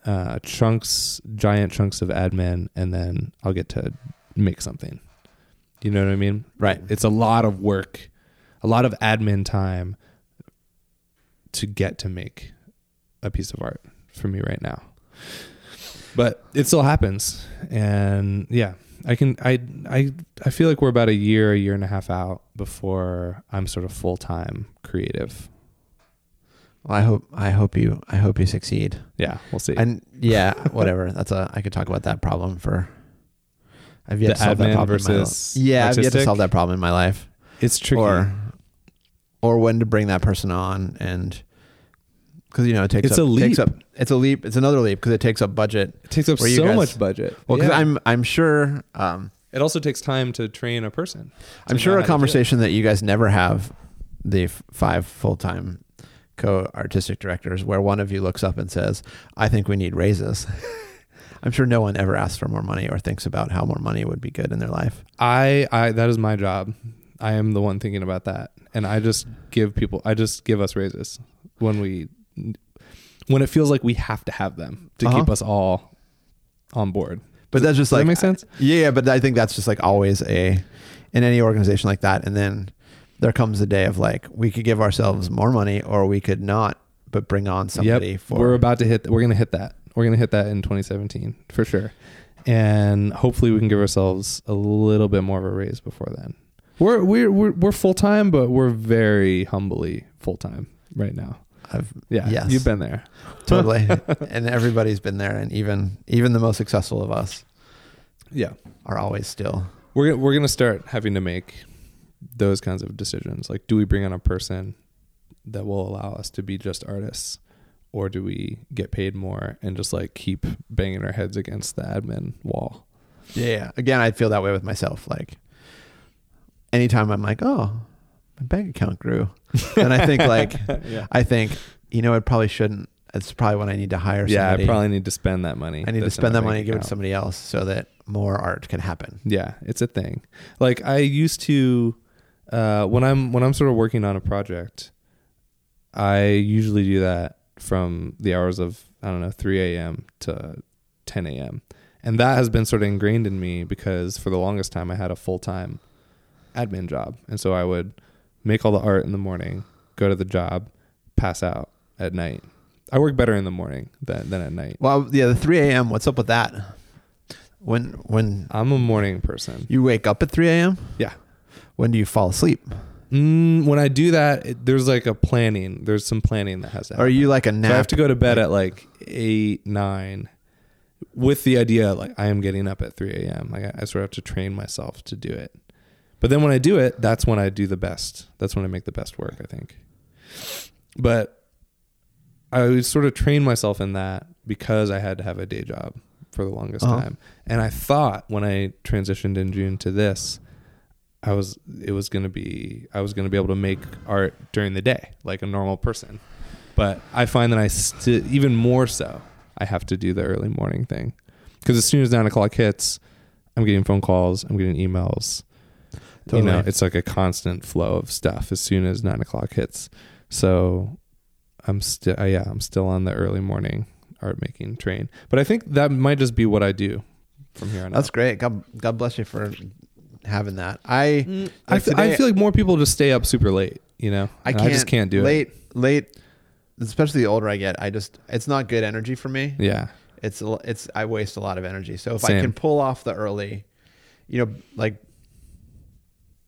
S3: uh, chunks, giant chunks of admin, and then I'll get to make something. You know what I mean?
S1: right.
S3: It's a lot of work, a lot of admin time to get to make a piece of art for me right now. But it still happens. And yeah, I can I I I feel like we're about a year, a year and a half out before I'm sort of full time creative.
S1: Well, I hope I hope you I hope you succeed.
S3: Yeah, we'll see.
S1: And yeah, whatever. That's a I could talk about that problem for. I've yet
S3: The
S1: to solve that problem. in my
S3: versus
S1: life. yeah, I've yet to solve that problem in my life,
S3: it's tricky.
S1: or or when to bring that person on, and because you know it takes
S3: It's
S1: up,
S3: a
S1: takes
S3: leap.
S1: up it's a leap. It's another leap because it takes up budget.
S3: it takes up so
S1: guys-
S3: much budget.
S1: Well, because
S3: Yeah.
S1: I'm I'm sure um,
S3: It also takes time to train a person.
S1: I'm sure a
S3: how to do it.
S1: conversation that you guys never have, the f- five full time co artistic directors, where one of you looks up and says, "I think we need raises." I'm sure no one ever asks for more money or thinks about how more money would be good in their life.
S3: I, I that is my job. I am the one thinking about that, and I just give people. I just give us raises when we when it feels like we have to have them to
S1: Uh-huh.
S3: keep us all on board.
S1: But that's just
S3: Does
S1: like
S3: that make sense?
S1: Yeah, but I think that's just like always a in any organization like that. And then there comes a day of like we could give ourselves more money or we could not, but bring on somebody
S3: yep.
S1: for
S3: We're about to hit. We're gonna hit that. We're gonna hit that in 2017 for sure, and hopefully we can give ourselves a little bit more of a raise before then. We're we're we're, we're full time, but we're very humbly full time right now.
S1: I've
S3: Yeah,
S1: Yes.
S3: you've been there.
S1: totally and everybody's been there and even even the most successful of us
S3: Yeah,
S1: are always still
S3: we're we're gonna start having to make those kinds of decisions. Like, do we bring on a person that will allow us to be just artists, or do we get paid more and just like keep banging our heads against the admin wall?
S1: yeah again i feel that way with myself like anytime i'm like oh my bank account grew and i think like
S3: yeah,
S1: i think you know it probably shouldn't it's probably when i need to hire
S3: yeah. I probably need to spend that money.
S1: i need to spend that money and give it to somebody else so that more art can happen
S3: Yeah, it's a thing. Like I used to uh, when I'm when I'm sort of working on a project, I usually do that from the hours of I don't know 3 a.m. to 10 a.m. And that has been sort of ingrained in me because for the longest time I had a full time admin job, and so I would make all the art in the morning, go to the job, pass out at night. I work better in the morning than than at night.
S1: well yeah the 3 a.m what's up with that when when
S3: I'm a morning person.
S1: you wake up at 3 a.m
S3: Yeah.
S1: When do you fall asleep
S3: Mm, when I do that, it, there's like a planning. There's some planning that has to happen.
S1: are you like a
S3: So I have to go to bed at like eight, nine, with the idea like I am getting up at three a.m. Like I, I sort of have to train myself to do it. But then when I do it, that's when I do the best. That's when I make the best work. I think. But I sort of train myself in that because I had to have a day job for the longest
S1: Uh-huh.
S3: time, and I thought when I transitioned in June to this. I was it was gonna be I was gonna be able to make art during the day like a normal person, but I find that I st- even more so I have to do the early morning thing because as soon as nine o'clock hits, I'm getting phone calls, I'm getting emails. You know, it's like a constant flow of stuff as soon as nine o'clock hits. So I'm still uh, yeah I'm still on the early morning art making train, but I think that might just be what I do from here on out.
S1: That's
S3: out.
S1: great. God, God bless you for having that. I
S3: I,
S1: like
S3: fe- I feel like more people just stay up super late. You know,
S1: I can't.
S3: just can't do
S1: late,
S3: it.
S1: Late, late, especially the older I get, I just it's not good energy for me.
S3: Yeah,
S1: It's it's I waste a lot of energy. So if I can pull off the early, you know, like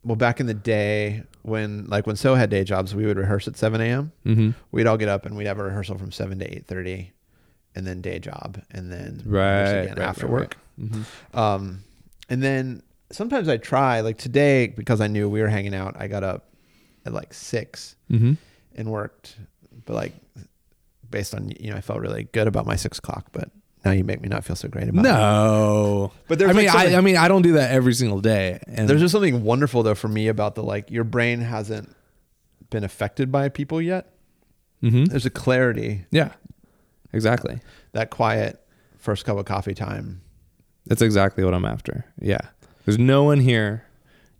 S1: well back in the day when like when So had day jobs, we would rehearse at seven a.m.
S3: mm-hmm.
S1: We'd all get up and we'd have a rehearsal from seven to eight thirty, and then day job, and then
S3: right,
S1: again
S3: right,
S1: after
S3: right,
S1: work.
S3: right. Mhm.
S1: Um, and then sometimes I try, like today, because I knew we were hanging out, I got up at like six
S3: Mhm.
S1: and worked, but like based on, you know, I felt really good about my six o'clock, but now you make me not feel so great about it.
S3: No,
S1: But there's
S3: I mean,
S1: like
S3: I, I mean, I don't do that every single day. And
S1: There's just something wonderful though for me about the like, your brain hasn't been affected by people yet.
S3: Mm-hmm.
S1: There's a clarity,
S3: yeah, exactly.
S1: that quiet first cup of coffee time.
S3: That's exactly what I'm after. Yeah, there's no one here.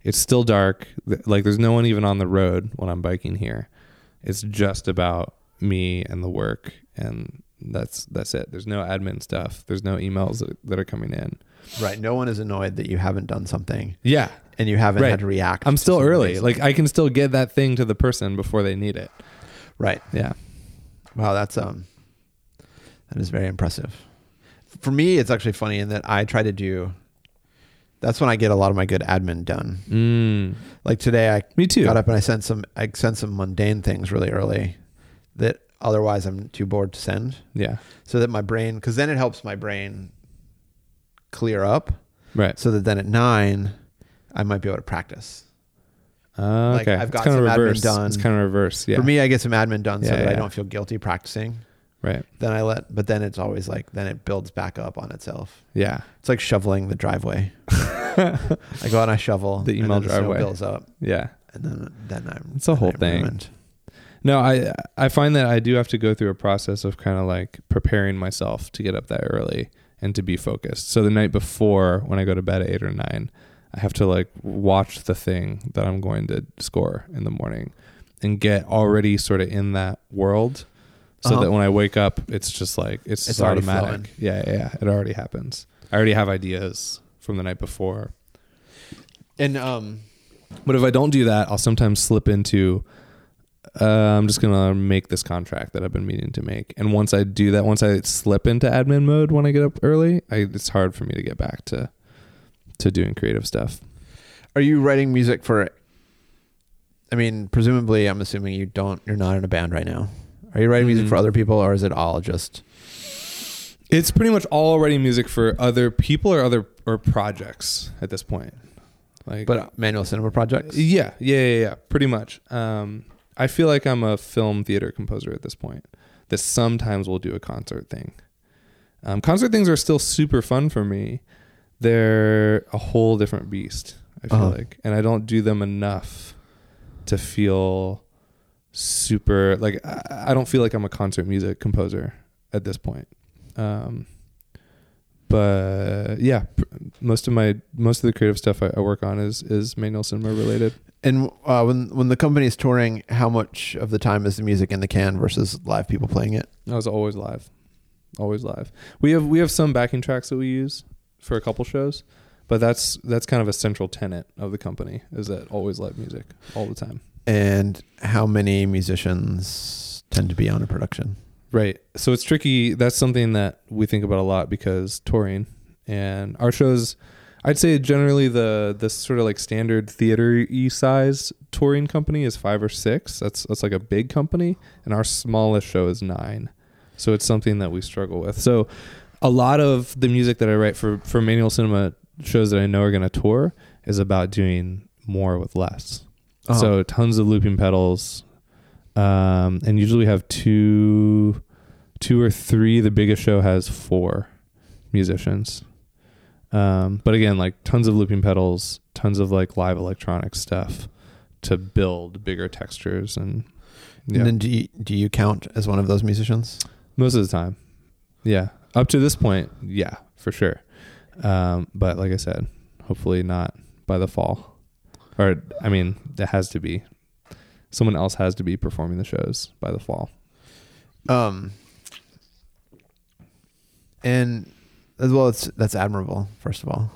S3: It's still dark. Like there's no one even on the road when I'm biking here. It's just about me and the work, and that's that's it. There's no admin stuff. There's no emails that, that are coming in.
S1: Right. No one is annoyed that you haven't done something
S3: Yeah,
S1: and you haven't
S3: Right.
S1: had to react.
S3: I'm still early. Like I can still get that thing to the person before they need it.
S1: right.
S3: Yeah.
S1: Wow, that's um, that is very impressive. For me, it's actually funny in that I try to do That's when I get a lot of my good admin done.
S3: Mm.
S1: Like today, I
S3: Me too.
S1: got up and I sent some. I sent some mundane things really early that otherwise I'm too bored to send.
S3: Yeah.
S1: So that my brain, because then it helps my brain clear up.
S3: Right.
S1: So that then at nine, I might be able to practice.
S3: Uh,
S1: Like,
S3: okay.
S1: I've got some admin done.
S3: It's kind of reverse. Yeah.
S1: For me, I get some admin done so
S3: Yeah,
S1: that I don't feel guilty practicing.
S3: Right.
S1: Then I let, but then it's always like, then it builds back up on itself.
S3: Yeah.
S1: It's like shoveling the driveway. I go out and I shovel
S3: The
S1: and
S3: email
S1: the
S3: driveway.
S1: builds up,
S3: Yeah.
S1: and then then I'm.
S3: It's a whole
S1: I'm
S3: thing.
S1: ruined.
S3: No, I I find that I do have to go through a process of kind of like preparing myself to get up that early and to be focused. So the night before, when I go to bed at eight or nine, I have to like watch the thing that I'm going to score in the morning and get already sort of in that world, so
S1: Uh-huh.
S3: that when I wake up, it's just like it's,
S1: It's
S3: automatic. Yeah, yeah, yeah, it already happens. I already have ideas from the night before.
S1: And um,
S3: But if I don't do that, I'll sometimes slip into uh, I'm just gonna make this contract that I've been meaning to make. And once I do that, once I slip into admin mode when I get up early, I, it's hard for me to get back to to doing creative stuff.
S1: are you writing music for? I mean, presumably, I'm assuming you don't. You're not in a band right now. Are you writing music
S3: Mhm.
S1: for other people, or is it all just?
S3: It's pretty much all writing music for other people or other or projects at this point. Like,
S1: But manual cinema projects.
S3: yeah, yeah, yeah, yeah, pretty much. Um, I feel like I'm a film theater composer at this point. That sometimes we'll do a concert thing. Um, concert things are still super fun for me. They're a whole different beast. I feel
S1: Uh-huh.
S3: like, and I don't do them enough to feel super like I, I don't feel like I'm a concert music composer at this point. Um, but yeah, pr- most of my most of the creative stuff I, I work on is is manual cinema related.
S1: And uh, when when the company is touring, how much of the time is the music in the can versus live people playing it?
S3: I was always live, always live. We have we have some backing tracks that we use for a couple shows, but that's that's kind of a central tenet of the company is that always live music all the time.
S1: And how many musicians tend to be on a production?
S3: Right. So it's tricky. That's something that we think about a lot because touring and our shows. I'd say generally the the sort of like standard theater e size touring company is five or six. That's that's like a big company, and our smallest show is nine. So it's something that we struggle with. So a lot of the music that I write for for manual cinema shows that I know are going to tour is about doing more with less.
S1: Uh-huh.
S3: So tons of looping pedals, um, and usually we have two, two or three. The biggest show has four musicians. Um, but again, like tons of looping pedals, tons of like live electronic stuff to build bigger textures and yeah,
S1: And then do you, do you count as one of those musicians?
S3: most of the time, yeah. Up to this point, yeah, for sure. Um, but like I said, hopefully not by the fall, or I mean, it has to be. Someone else has to be performing the shows by the fall.
S1: Um, and as well, it's that's admirable. First of all,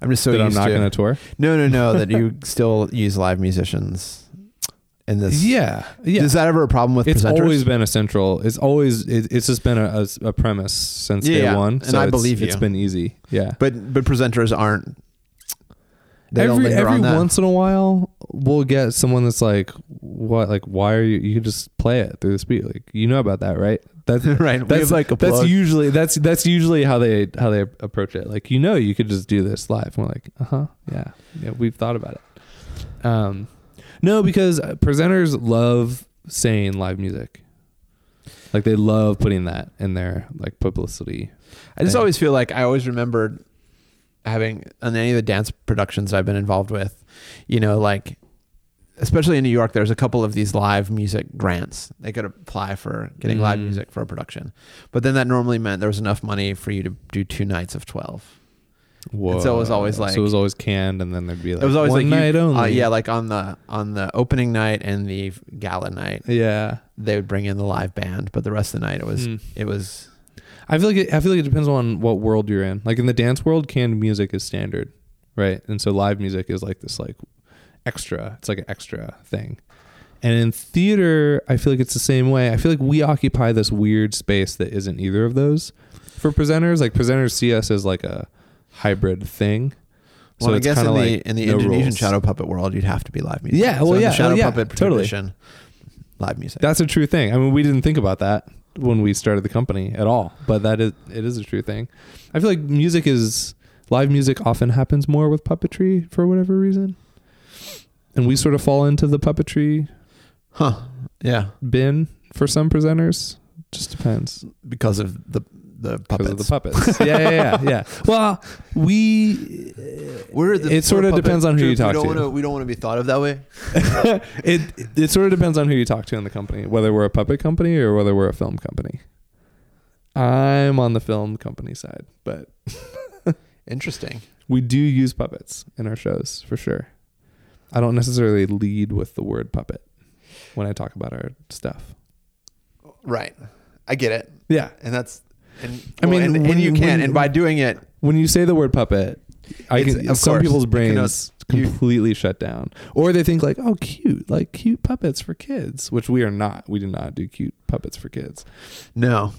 S1: I'm just so
S3: that I'm not going to tour.
S1: no, no, no that you still use live musicians in this.
S3: Yeah, yeah.
S1: Is that ever a problem with presenters?
S3: it's
S1: presenters?
S3: always been a central. It's always it, it's just been a, a, a premise since day
S1: Yeah,
S3: one.
S1: and I
S3: it's-
S1: believe
S3: It's been easy. Yeah.
S1: but but presenters aren't. They
S3: every every once in a while, we'll get someone that's like, "What? Like, why are you? You can just play it through the speed. Like, you know about that, right? That's
S1: right.
S3: That's
S1: like a
S3: that's
S1: plug.
S3: usually that's that's usually how they how they approach it. Like, you know, you could just do this live. And we're like, uh huh, yeah, yeah, we've thought about it. Um, no, because presenters love saying live music. Like they love putting that in their like publicity.
S1: I just
S3: thing.
S1: always feel like I always remembered having on any of the dance productions I've been involved with, you know, like especially in New York, there's a couple of these live music grants. They could apply for getting live
S3: Mm.
S1: music for a production, but then that normally meant there was enough money for you to do two nights of twelve.
S3: Whoa.
S1: so it was always like-
S3: so it was always canned, and then there'd be like
S1: it was always
S3: one
S1: like
S3: night
S1: you,
S3: only.
S1: Uh, yeah, like on the on the opening night and the gala night,
S3: yeah.
S1: they would bring in the live band, but the rest of the night it was
S3: Mm.
S1: it was
S3: I feel like it, I feel like it depends on what world you're in. Like in the dance world, canned music is standard, right? And so live music is like this like extra. It's like an extra thing. And in theater, I feel like it's the same way. I feel like we occupy this weird space that isn't either of those for presenters. Like presenters see us as like a hybrid thing
S1: Well, I
S3: it's
S1: guess in the
S3: like
S1: in the
S3: no
S1: Indonesian
S3: rules.
S1: shadow puppet world, you'd have to be live music.
S3: Yeah,
S1: So
S3: well,
S1: in
S3: yeah,
S1: the shadow
S3: oh, yeah,
S1: puppet
S3: totally.
S1: live music.
S3: That's a true thing. I mean, we didn't think about that when we started the company at all, but that is it is a true thing. I feel like music is live music often happens more with puppetry for whatever reason. And we sort of fall into the puppetry
S1: huh? Yeah,
S3: bin for some presenters. Just depends.
S1: because of the the puppets.
S3: of the puppets. yeah, yeah, yeah, yeah. Well, we uh,
S1: We're the
S3: It sorta depends on who you talk
S1: we don't
S3: to.
S1: Wanna, we don't want to be thought of that way.
S3: it it sort of depends on who you talk to in the company, whether we're a puppet company or whether we're a film company. I'm on the film company side, but
S1: Interesting.
S3: we do use puppets in our shows for sure. I don't necessarily lead with the word puppet when I talk about our stuff.
S1: Right. I get it,
S3: Yeah.
S1: and that's. And,
S3: I
S1: well,
S3: mean,
S1: and,
S3: when
S1: and you can,
S3: when-
S1: and by doing it,
S3: When you say the word puppet, I can,
S1: of
S3: some
S1: course,
S3: people's brains
S1: you-
S3: completely shut down, or they think like, "Oh, cute, like cute puppets for kids," which we are not. We do not do cute puppets for kids.
S1: no.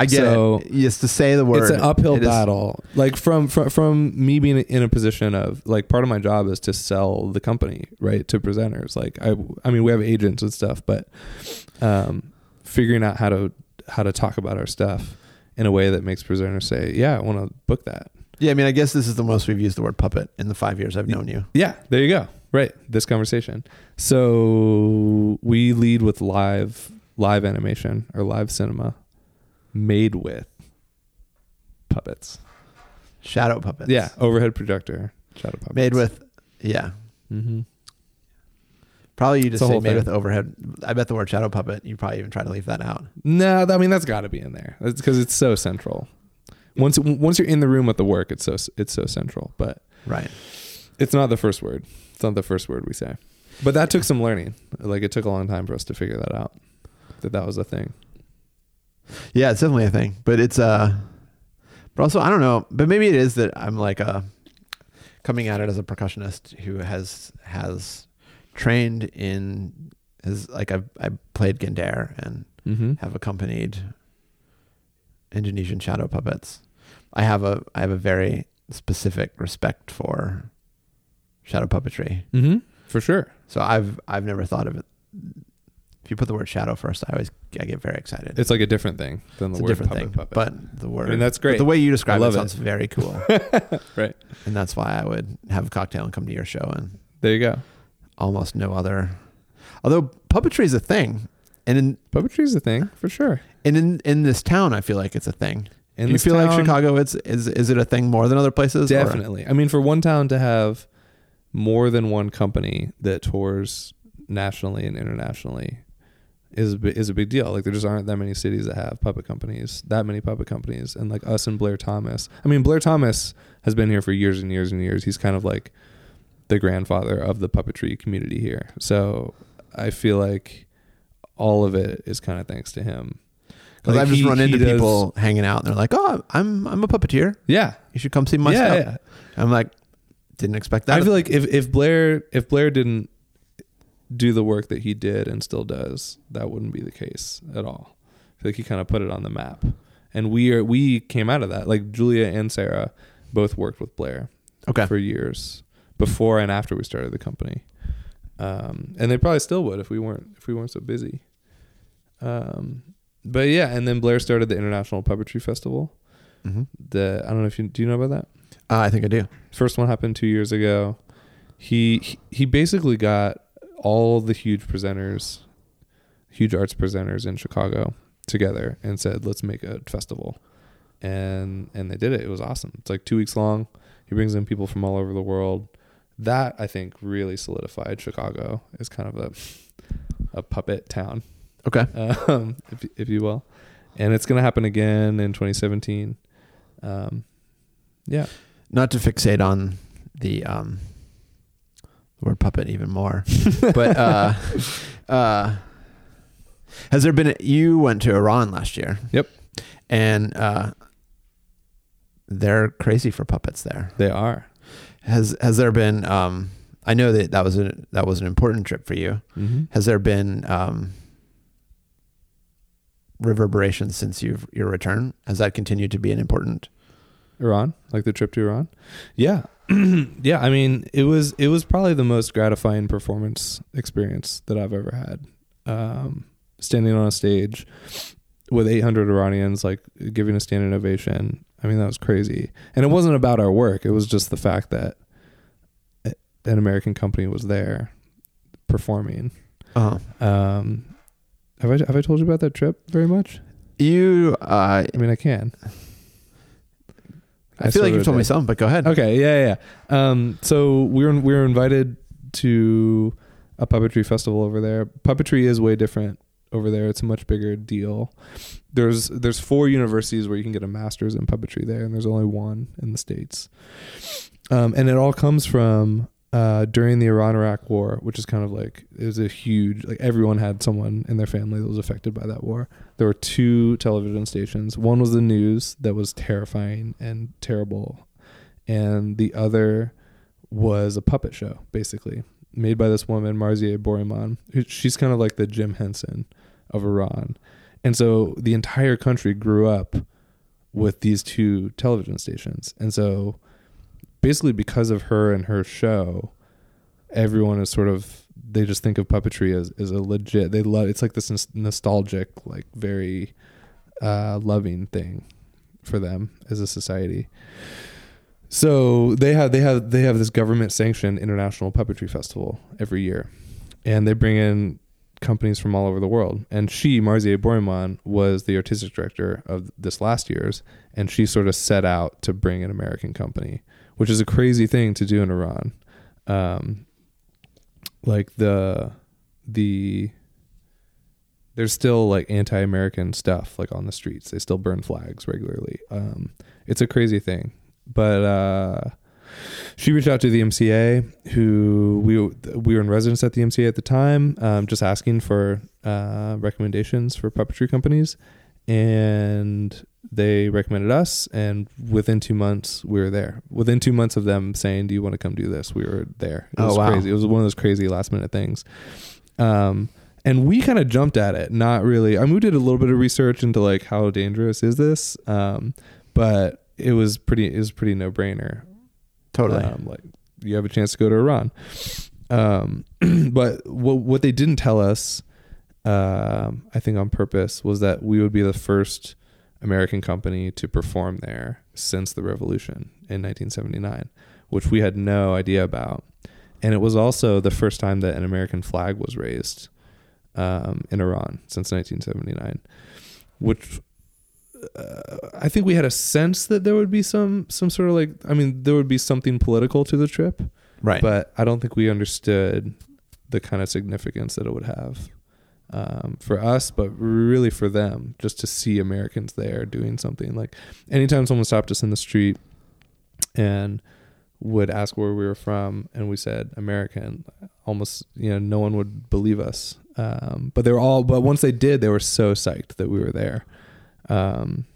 S1: I get
S3: So-
S1: it. Yes, to say the word.
S3: it's an uphill
S1: it is-
S3: battle. Like from, from from me being in a position of like part of my job is to sell the company right to presenters. Like I I mean we have agents and stuff, but um, figuring out how to how to talk about our stuff in a way that makes presenters say, "Yeah, I want to book that."
S1: Yeah, I mean, I guess this is the most we've used the word puppet in the five years I've known you.
S3: Yeah, there you go. Right, this conversation. So we lead with live live animation or live cinema made with puppets.
S1: Shadow puppets.
S3: Yeah, overhead projector, shadow puppets.
S1: made with. Yeah,
S3: Mm-hmm.
S1: Probably you just
S3: a
S1: say made
S3: thing.
S1: with overhead. I bet the word shadow puppet. You probably even try to leave that out.
S3: No, I mean that's got to be in there. It's because it's so central. Once once you're in the room with the work, it's so it's so central. But
S1: Right.
S3: it's not the first word. It's not the first word we say. But that took some learning. Like it took a long time for us to figure that out. That that was a thing.
S1: Yeah, it's definitely a thing, but it's uh, but also I don't know, but maybe it is that I'm like uh coming at it as a percussionist who has has trained in has like I've I played gender and
S3: Mm-hmm.
S1: have accompanied Indonesian shadow puppets. I have a I have a very specific respect for shadow puppetry.
S3: Mm-hmm. For sure.
S1: So I've I've never thought of it. If you put the word shadow first, I always I get very excited.
S3: It's like a different thing than the
S1: It's a
S3: word
S1: different
S3: puppet,
S1: thing,
S3: puppet.
S1: but the word.
S3: I mean, that's great.
S1: the way you describe it
S3: it.
S1: sounds very cool,
S3: right.
S1: and that's why I would have a cocktail and come to your show and
S3: There you go.
S1: Almost no other. Although puppetry is a thing, and in
S3: Puppetry is a thing for sure.
S1: and in in this town, I feel like it's a thing.
S3: In
S1: Do you feel like Chicago? It's is is it a thing more than other places? or-
S3: Definitely. I mean, for one town to have more than one company that tours nationally and internationally is is a big deal. Like there just aren't that many cities that have puppet companies, that many puppet companies, and like us and Blair Thomas. I mean, Blair Thomas has been here for years and years and years. He's kind of like the grandfather of the puppetry community here. So I feel like all of it is kind of thanks to him.
S1: Because
S3: Like,
S1: I've just
S3: he-
S1: run into
S3: does-
S1: people hanging out, and they're like, "Oh, I'm I'm a puppeteer.
S3: Yeah,
S1: You should come see my
S3: yeah,
S1: stuff."
S3: yeah.
S1: I'm like, didn't expect that.
S3: I feel like if if Blair if Blair didn't do the work that he did and still does, that wouldn't be the case at all. I feel like he kind of put it on the map, and we are we came out of that. Like Julia and Sarah both worked with Blair
S1: okay,
S3: for years before and after we started the company, um, and they probably still would if we weren't if we weren't so busy. Um, but yeah, and then Blair started the International Puppetry Festival.
S1: hmm
S3: The I don't know if you do you know about that.
S1: uh, I think I do.
S3: First one happened two years ago. He he- he basically got all the huge presenters, huge arts presenters in Chicago together and said, "Let's make a festival," and and they did it. It was awesome. It's like two weeks long. He brings in people from all over the world. That I think really solidified Chicago as kind of a a puppet town,
S1: Okay,
S3: um, if if you will, and it's gonna happen again in 2017. Um, yeah.
S1: not to fixate on the um, word puppet even more, but uh, uh, has there been? A, you went to Iran last year.
S3: Yep.
S1: and uh, they're crazy for puppets there.
S3: They are.
S1: Has has there been? Um, I know that that was a that was an important trip for you.
S3: Mm-hmm.
S1: Has there been um, reverberations since you've your return? Has that continued to be an important?
S3: Iran, like the trip to Iran. Yeah. yeah, I mean, it was it was probably the most gratifying performance experience that I've ever had. Um, standing on a stage with 800 Iranians, like giving a standing ovation. I mean, that was crazy. And it wasn't about our work. It was just the fact that an American company was there performing.
S1: Uh-huh.
S3: Um, have I have I told you about that trip very much?
S1: You, uh,
S3: I mean, I can.
S1: I, feel like you've told me
S3: did.
S1: some, but go ahead.
S3: Okay, yeah, yeah. Um, so we were we were invited to a puppetry festival over there. Puppetry is way different over there. It's a much bigger deal. There's there's four universities where you can get a master's in puppetry there, and there's only one in the states. Um, and it all comes from uh, during the Iran-Iraq War, which is kind of like it was a huge like everyone had someone in their family that was affected by that war. There were two television stations. One was the news that was terrifying and terrible, and the other was a puppet show, basically made by this woman Marzieh Boroumand. She's kind of like the Jim Henson of Iran, and so the entire country grew up with these two television stations, and so basically because of her and her show, everyone is sort of they just think of puppetry as, as a legit they love it's like this nostalgic like very uh loving thing for them as a society. So they have they have they have this government sanctioned international puppetry festival every year. And they bring in companies from all over the world and she Marzieh Boroumand was the artistic director of this last year's and she sort of set out to bring an American company which is a crazy thing to do in Iran um like the the there's still like anti-American stuff like on the streets. They still burn flags regularly. Um, it's a crazy thing. But uh, she reached out to the MCA, who we we were in residence at the MCA at the time, um, just asking for uh, recommendations for puppetry companies, and they recommended us. And within two months, we were there. Within two months of them saying, "Do you want to come do this?" We were there. It
S1: Oh,
S3: was
S1: wow.
S3: crazy. It was one of those crazy last minute things. Um, and we kind of jumped at it. Not really. I mean, we did a little bit of research into like how dangerous is this, um, but it was pretty. It was pretty no brainer.
S1: Totally.
S3: Um, like you have a chance to go to Iran. Um, but what what they didn't tell us, um, I think on purpose, was that we would be the first American company to perform there since the revolution in 1979, which we had no idea about. And it was also the first time that an American flag was raised um, in Iran since 1979, which uh, I think we had a sense that there would be some some sort of like I mean there would be something political to the trip,
S1: right.
S3: but I don't think we understood the kind of significance that it would have um, for us, but really for them, just to see Americans there doing something. Like anytime someone stopped us in the street and would ask where we were from, and we said American, almost you know no one would believe us. Um, but they were all. But once they did, they were so psyched that we were there. Um,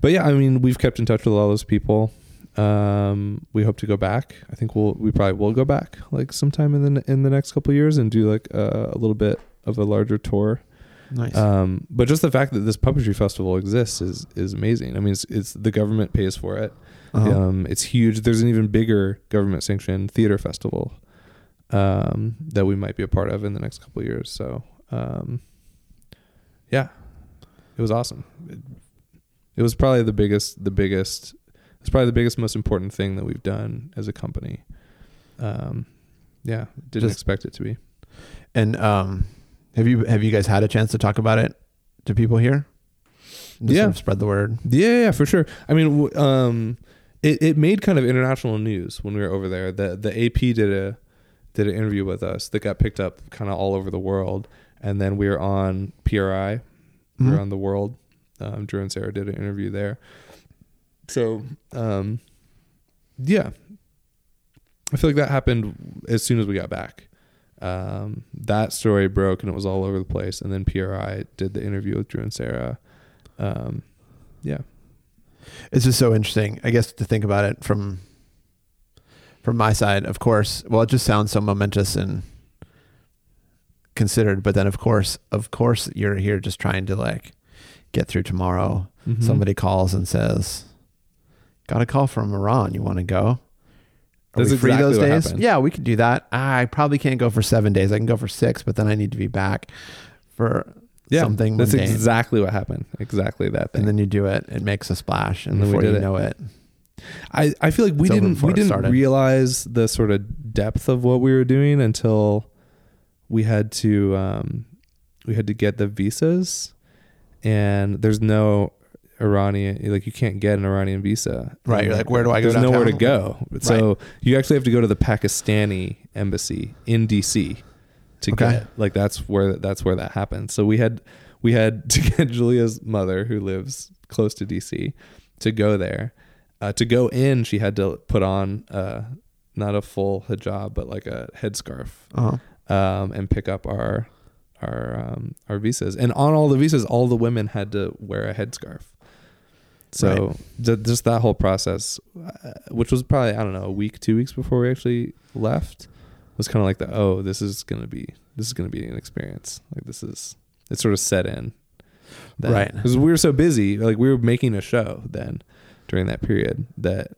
S3: but yeah, I mean, we've kept in touch with all those people. Um, we hope to go back. I think we'll we probably will go back like sometime in the in the next couple of years and do like a, a little bit of a larger tour.
S1: nice.
S3: Um, but just the fact that this puppetry festival exists is is amazing. I mean, it's, it's the government pays for it.
S1: Uh-huh.
S3: Um, it's huge. There's an even bigger government sanctioned theater festival um, that we might be a part of in the next couple of years. So, um, yeah, it was awesome. It, it was probably the biggest, the biggest, it's probably the biggest, most important thing that we've done as a company. Um, yeah, didn't
S1: Just-
S3: expect it to be.
S1: And um, have you have you guys had a chance to talk about it to people here? Just
S3: Yeah.
S1: sort of spread the word.
S3: Yeah, yeah, for sure. I mean, w- um, it, it made kind of international news when we were over there. The the AP did a did an interview with us that got picked up kind of all over the world, and then we were on PRI,
S1: Mhm.
S3: on the World. Um, Drew and Sarah did an interview there. So, um, yeah, I feel like that happened as soon as we got back. Um, that story broke and it was all over the place, and then PRI did the interview with Drew and Sarah. Um, yeah.
S1: It's just so interesting, I guess, to think about it from from my side. Of course, well, it just sounds so momentous and considered. But then, of course, of course, you're here just trying to like get through tomorrow.
S3: Mhm.
S1: Somebody calls and says, "Got a call from Iran. You want to go?" Are
S3: That's
S1: we free
S3: exactly
S1: those days?
S3: happened.
S1: Yeah, we could do that. I probably can't go for seven days. I can go for six, but then I need to be back for
S3: Yeah,
S1: something
S3: That's
S1: mundane.
S3: exactly what happened. Exactly that thing.
S1: and then you do it. It makes a splash, and,
S3: And then we
S1: before you
S3: it.
S1: know it,
S3: I, I feel like we
S1: It's
S3: didn't we didn't
S1: started.
S3: realize the sort of depth of what we were doing until we had to um, we had to get the visas, and there's no Iranian like you can't get an Iranian visa.
S1: Right, you're like, where do I go
S3: There's nowhere to go. So you actually have to go to the Pakistani embassy in DC to
S1: Okay.
S3: get like that's where that's where that happened. So we had we had to get Julia's mother who lives close to DC to go there. Uh, to go in, she had to put on uh, not a full hijab, but like a headscarf,
S1: uh
S3: um, and pick up our our um, our visas. And on all the visas, all the women had to wear a headscarf. So ju- just that whole process, uh, which was probably I don't know a week, two weeks before we actually left, was kind of like the oh this is gonna be this is gonna be an experience. Like this is it sort of set in, then.
S1: Right.
S3: Because we were so busy, like we were making a show then during that period that.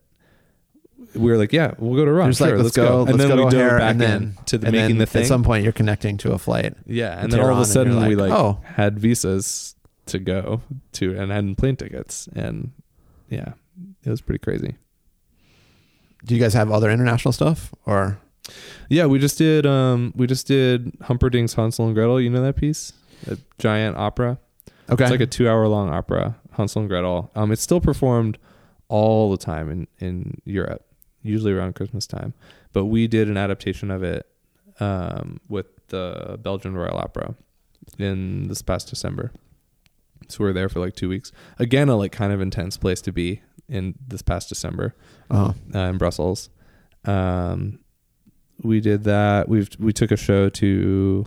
S3: We were like, yeah, we'll go to Iran.
S1: Just like,
S3: sure,
S1: let's go-
S3: And
S1: let's
S3: then
S1: go
S3: we dove back
S1: and then-
S3: in to the making the thing.
S1: at some point you're connecting to a flight.
S3: Yeah, and then all of a sudden
S1: you're
S3: we
S1: like,
S3: like
S1: oh.
S3: had visas to go to and had plane tickets and yeah, it was pretty crazy.
S1: Do you guys have other international stuff or?
S3: Yeah, we just did um we just did Humperdinck's Hansel and Gretel. You know that piece, a giant opera.
S1: Okay,
S3: It's like a two hour long opera, Hansel and Gretel. Um, it's still performed all the time in in Europe, usually around Christmas time. But we did an adaptation of it um, with the Belgian Royal Opera in this past December. So we were there for like two weeks. Again, a like kind of intense place to be in this past December
S1: uh
S3: uh, in Brussels. Um, we did that. We've we took a show to,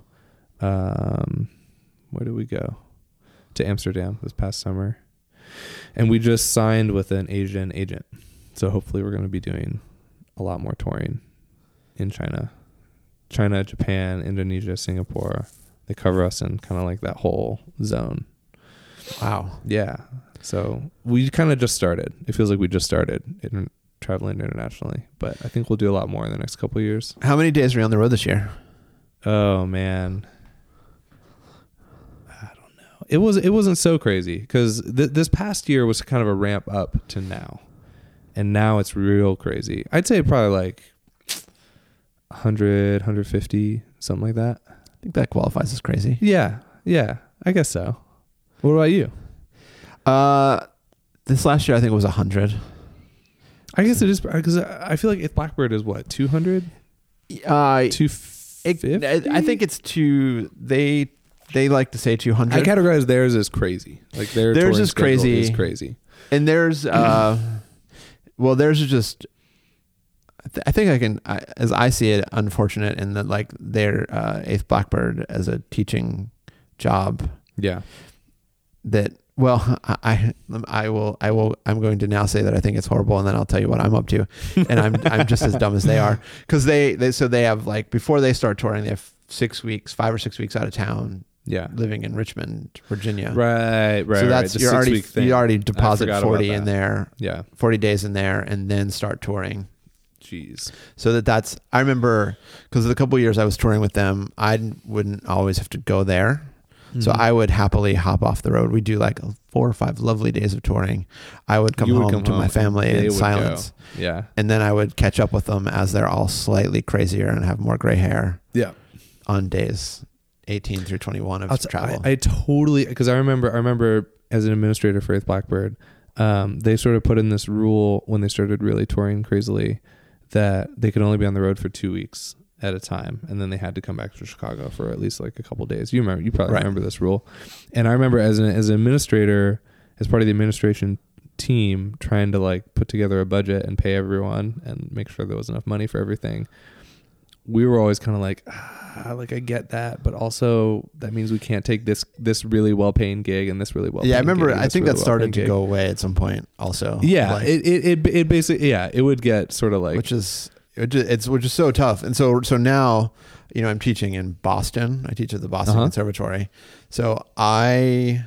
S3: um, where did we go? To Amsterdam this past summer, and we just signed with an Asian agent. So hopefully we're going to be doing a lot more touring in China, China, Japan, Indonesia, Singapore. They cover us in kind of like that whole zone.
S1: wow.
S3: Yeah. So we kind of just started. It feels like we just started in traveling internationally, but I think we'll do a lot more in the next couple of years.
S1: How many days are you on the road this year?
S3: Oh man. I don't know. It was it wasn't so crazy cuz th- this past year was kind of a ramp up to now. And now it's real crazy. I'd say probably like 100, 150, something like that.
S1: I think that qualifies as crazy.
S3: Yeah. Yeah. I guess so. What about you?
S1: Uh, this last year I think it was a hundred.
S3: I guess it is because I feel like if Blackbird is what 200,
S1: Uh, it,
S3: 250.
S1: I I think it's two. They they like to say 200.
S3: I categorize theirs as crazy. Like their
S1: Theirs is crazy.
S3: Is crazy.
S1: and there's uh, well, theirs is just. I think I can, I, as I see it, unfortunate in that like their uh, eighth Blackbird as a teaching job
S3: Yeah.
S1: that well I, I I will I will I'm going to now say that I think it's horrible and then I'll tell you what I'm up to and I'm I'm just as dumb as they are because they, they so they have like before they start touring they have six weeks five or six weeks out of town
S3: Yeah.
S1: living in Richmond Virginia
S3: Right. Right.
S1: so that's
S3: The
S1: you're already you already deposit 40 in there
S3: Yeah.
S1: 40 days in there and then start touring
S3: Jeez.
S1: so that that's I remember because the couple years I was touring with them I wouldn't always have to go there So
S3: Mhm.
S1: I would happily hop off the road. We do like four or five lovely days of touring. I would come
S3: You would
S1: home
S3: come
S1: to
S3: home
S1: my family in silence,
S3: go. Yeah.
S1: and then I would catch up with them as they're all slightly crazier and have more gray hair
S3: Yeah.
S1: on days eighteen through twenty one of
S3: I'll t-
S1: travel.
S3: I, I totally because I remember I remember as an administrator for Eighth Blackbird, um, they sort of put in this rule when they started really touring crazily that they could only be on the road for two weeks at a time, and then they had to come back to Chicago for at least like a couple days. You remember? You probably
S1: Right.
S3: remember this rule. And I remember as an as an administrator, as part of the administration team, trying to like put together a budget and pay everyone and make sure there was enough money for everything. We were always kind of like, ah, like I get that, but also that means we can't take this this really well paying gig and this really well.
S1: yeah, I remember. I think
S3: really
S1: that started to
S3: gig.
S1: go away at some point. Also,
S3: Yeah,
S1: Like,
S3: it, it it it basically yeah it would get sort of like
S1: which is it's which is so tough. And so so now, you know, I'm teaching in Boston. I teach at the Boston
S3: Uh-huh.
S1: Conservatory. So I,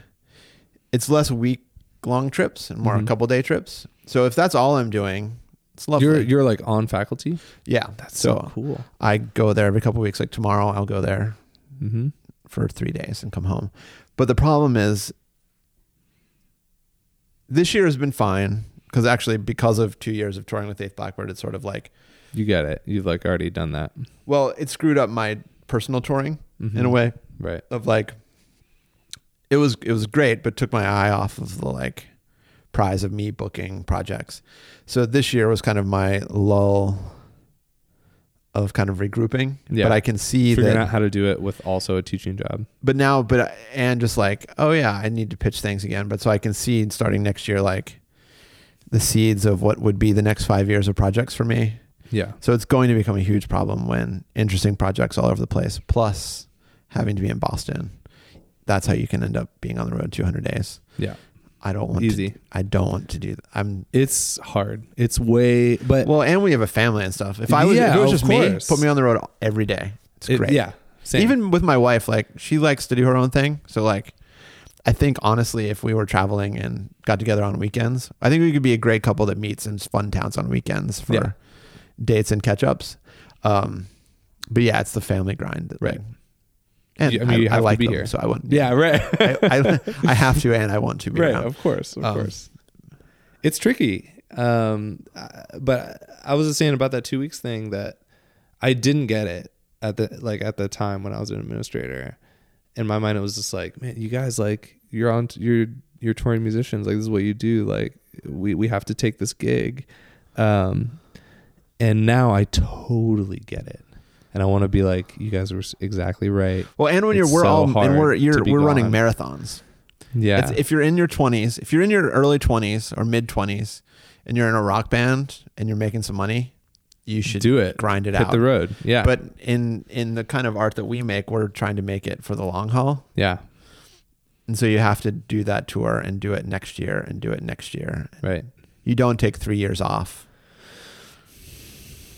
S1: it's less week long trips and more
S3: Mhm.
S1: a couple day trips. So if that's all I'm doing, It's lovely.
S3: You're you're like on faculty.
S1: yeah,
S3: That's
S1: so,
S3: so, cool.
S1: I go there every couple weeks. Like tomorrow, I'll go there
S3: Mm-hmm.
S1: for three days and come home. But the problem is, this year has been fine because actually, because of two years of touring with Eighth Blackbird, it's sort of like,
S3: You get it. You've like already done that.
S1: well, it screwed up my personal touring in a way
S3: Right.
S1: of like, it was it was great, but took my eye off of the like prize of me booking projects. So this year was kind of my lull of kind of regrouping.
S3: Yeah.
S1: But I can see
S3: Figuring
S1: that
S3: out how to do it with also a teaching job.
S1: but now but uh, and just like oh yeah i need to pitch things again but so i can see starting next year like the seeds of what would be the next five years of projects for me
S3: Yeah.
S1: so it's going to become a huge problem when interesting projects all over the place plus having to be in boston that's how you can end up being on the road 200 days
S3: Yeah.
S1: I don't want
S3: Easy.
S1: to i don't want to do that i'm
S3: It's hard. It's way but
S1: well and we have a family and stuff if i was
S3: Yeah,
S1: if it was just me put me on the road every day it's
S3: it-
S1: great
S3: yeah. Same.
S1: even with my wife like she likes to do her own thing so like i think honestly if we were traveling and got together on weekends i think we could be a great couple that meets in fun towns on weekends for
S3: Yeah.
S1: dates and catch-ups um but yeah it's the family grind that,
S3: Right.
S1: like- and
S3: You- I mean, you have to
S1: like
S3: be
S1: them,
S3: here.
S1: so i wouldn't
S3: Yeah, right.
S1: I, I, I have to and i want to be here.
S3: right,
S1: around.
S3: of course, of
S1: Um,
S3: course. It's tricky. Um but I was just saying about that 2 weeks thing that I didn't get it at the like at the time when I was an administrator. In my mind it was just like, man, you guys like you're on you're you're touring musicians, like this is what you do, like we we have to take this gig. Um and now I totally get it. And I want to be like, you guys were exactly right.
S1: well and when
S3: It's
S1: you're we're
S3: so
S1: all and we're you're we're running marathons
S3: Yeah.
S1: It's, if you're in your 20s, if you're in your early 20s or mid 20s and you're in a rock band and you're making some money, you should
S3: do it.
S1: grind it
S3: Hit
S1: out.
S3: the road. Yeah.
S1: But in in the kind of art that we make, we're trying to make it for the long haul.
S3: yeah.
S1: And so you have to do that tour and do it next year and do it next year.
S3: Right.
S1: You don't take 3 years off.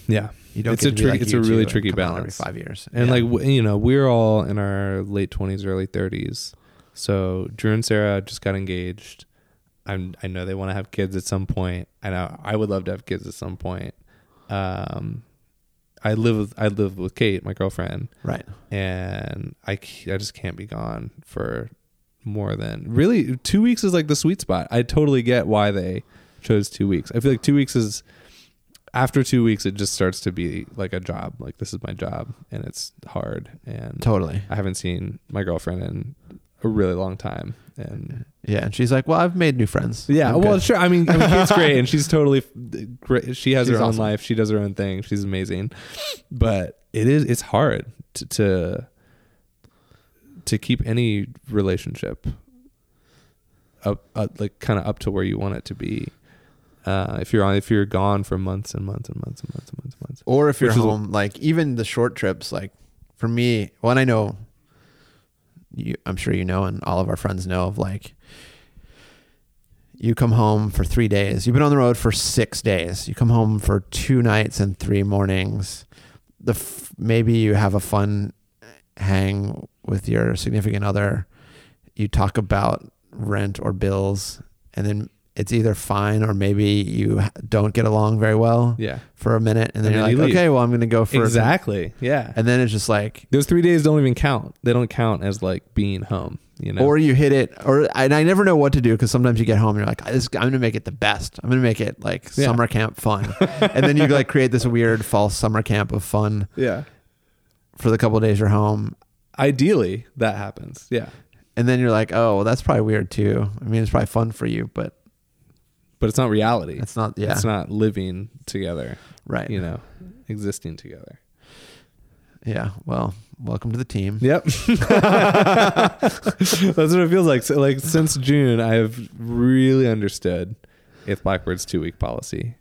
S3: Yeah.
S1: You don't
S3: It's a tricky-
S1: like
S3: it's a
S1: U2
S3: really tricky
S1: out every
S3: balance.
S1: 5 years.
S3: And
S1: Yeah.
S3: like you know, we're all in our late twenties, early thirties. So Drew and Sarah just got engaged. I'm I know they want to have kids at some point. I know I would love to have kids at some point. Um, I live with I live with Kate, my girlfriend,
S1: right.
S3: and I I just can't be gone for more than really two weeks is like the sweet spot. I totally get why they chose two weeks. I feel like two weeks is after two weeks it just starts to be like a job. Like this is my job and it's hard and
S1: Totally.
S3: I haven't seen my girlfriend in a really long time and
S1: Yeah, and she's like, "Well, I've made new friends."
S3: yeah,
S1: I'm
S3: well,
S1: good."
S3: sure. I mean, I mean, Kate's great, and she's totally great. She has
S1: She's
S3: her own
S1: awesome.
S3: life. She does her own thing. She's amazing, but it is it's hard to to, to keep any relationship up, up like kind of up to where you want it to be. Uh, if you're on, if you're gone for months and months and months and months and months and months.
S1: or if you're
S3: Which is-
S1: home like even the short trips like for me well and i know you i'm sure you know and all of our friends know of like you come home for three days. You've been on the road for six days. You come home for two nights and three mornings. The f- maybe you have a fun hang with your significant other. You talk about rent or bills and then it's either fine or maybe you don't get along very well
S3: Yeah,
S1: for a minute, and then
S3: And
S1: you're
S3: then
S1: like,
S3: leave.
S1: okay, well, I'm going to go for
S3: exactly. Yeah,
S1: and then it's just like,
S3: those three days don't even count. They don't count as like being home. You know,
S1: or you hit it, or and I never know what to do because sometimes you get home and you're like, I'm going to make it the best. I'm going to make it like
S3: Yeah.
S1: summer camp fun, and then you like create this weird false summer camp of fun
S3: yeah.
S1: for the couple of days you're home,
S3: Ideally, that happens. Yeah.
S1: and then you're like, oh, well, that's probably weird too. I mean, it's probably fun for you, but
S3: but it's not reality.
S1: it's not. Yeah,
S3: It's not living together,
S1: right.
S3: you know, existing together.
S1: Yeah. Well, welcome to the team.
S3: Yep. That's what it feels like. So, like since June, I've really understood if Blackbird's two week policy.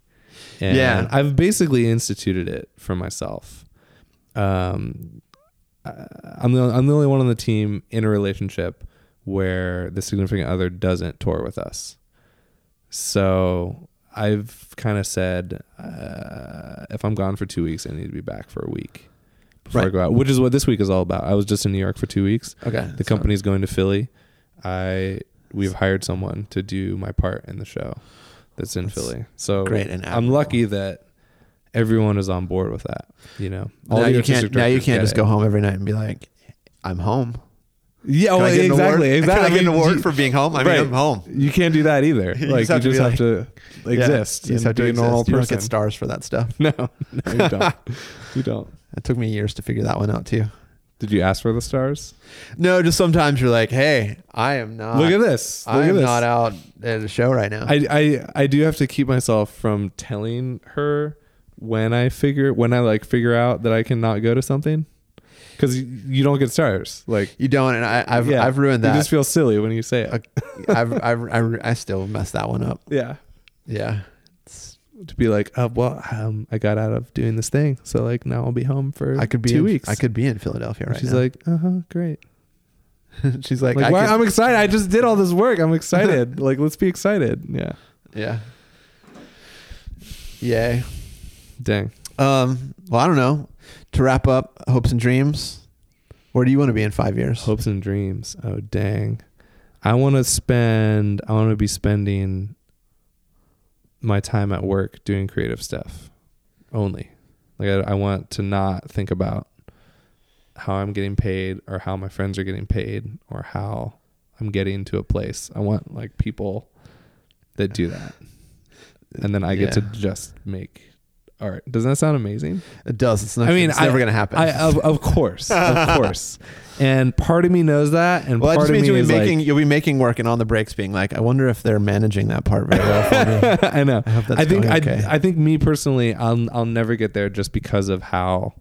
S3: And
S1: Yeah.
S3: I've basically instituted it for myself. Um, I- I'm the I'm the only one on the team in a relationship where the significant other doesn't tour with us. So I've kind of said, uh, if I'm gone for two weeks, I need to be back for a week before I go out, which is what this week is all about. I was just in New York for two weeks.
S1: Okay.
S3: The company's going to Philly. I we've hired someone to do my part in the show. that's in
S1: That's
S3: Philly. So
S1: great and
S3: I'm lucky that everyone is on board with that. You know,
S1: now you can't. Now you can't just
S3: it.
S1: go home every night and be like, "I'm home."
S3: Yeah, well,
S1: I
S3: exactly, exactly.
S1: Can I get an award
S3: you-
S1: for being home? I mean,
S3: Right.
S1: I'm home.
S3: You can't do that either.
S1: You
S3: like
S1: just have
S3: you
S1: to
S3: just have to exist.
S1: You just have to
S3: be a normal
S1: You don't
S3: person.
S1: get stars for that stuff.
S3: No, no, you don't. you don't.
S1: It took me years to figure that one out too.
S3: Did you ask for the stars?
S1: No, just sometimes you're like, "Hey, I am not.
S3: Look at this. Look
S1: I am
S3: this.
S1: not out at a show right now."
S3: I, I I do have to keep myself from telling her when I figure when I like figure out that I cannot go to something because you don't get stars. Like
S1: you don't, and I, I've
S3: yeah,
S1: I've ruined that.
S3: You just feel silly when you say it.
S1: I've, I've, I I still messed that one up.
S3: yeah,
S1: Yeah. It's-
S3: to be like, oh well, um, I got out of doing this thing, so like now I'll be home for
S1: I could be
S3: two
S1: in,
S3: weeks.
S1: I could be in Philadelphia right now.
S3: She's
S1: now.
S3: like, uh huh, great.
S1: she's like,
S3: Like, why,
S1: could-
S3: I'm excited. I just did all this work. I'm excited. like, let's be excited. Yeah.
S1: yeah. Yay.
S3: Dang.
S1: Um. Well, I don't know. To wrap up, hopes and dreams. Where do you want to be in five years?
S3: Hopes and dreams. Oh dang. I want to spend I want to be spending my time at work doing creative stuff only. Like I, I want to not think about how I'm getting paid or how my friends are getting paid or how I'm getting to a place. I want like people that do that. And then I get to just make art. Doesn't that sound amazing?
S1: It does. It's not.
S3: I mean,
S1: it's never gonna happen.
S3: I of, of course, of course. And part of me knows that, and
S1: well, that
S3: part
S1: just
S3: of
S1: means
S3: me
S1: you'll be
S3: is
S1: making
S3: like,
S1: you'll be making work and on the breaks being like, I wonder if they're managing that part very well for me.
S3: I know.
S1: I hope that's
S3: I think
S1: going
S3: I. I think me personally, I'll I'll never get there just because of how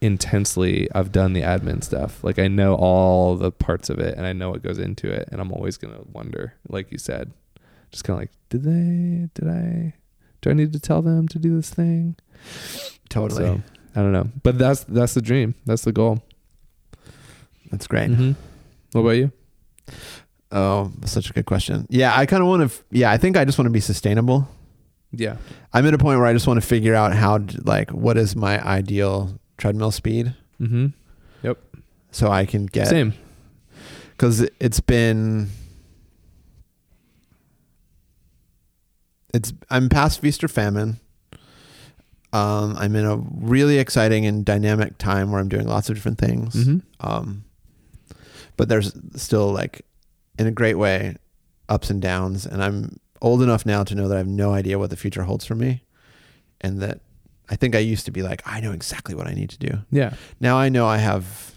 S3: intensely I've done the admin stuff. Like I know all the parts of it, and I know what goes into it, and I'm always gonna wonder, like you said, just kind of like, did they? Did I? Do I need to tell them to do this thing?
S1: totally.
S3: So, I don't know, but that's that's the dream. That's the goal.
S1: That's great.
S3: hmm What about you?
S1: Oh, such a good question. Yeah, I kind of want to. Yeah, I think I just want to be sustainable.
S3: Yeah.
S1: I'm at a point where I just want to figure out how, to, like, what is my ideal treadmill speed,
S3: Mm-hmm. Yep.
S1: So I can get
S3: Same.
S1: because it's been. It's I'm past feast or famine. Um, I'm in a really exciting and dynamic time where I'm doing lots of different things.
S3: Mm-hmm.
S1: Um, but there's still like, in a great way, ups and downs. And I'm old enough now to know that I have no idea what the future holds for me, and that I think I used to be like, I know exactly what I need to do.
S3: Yeah.
S1: Now I know I have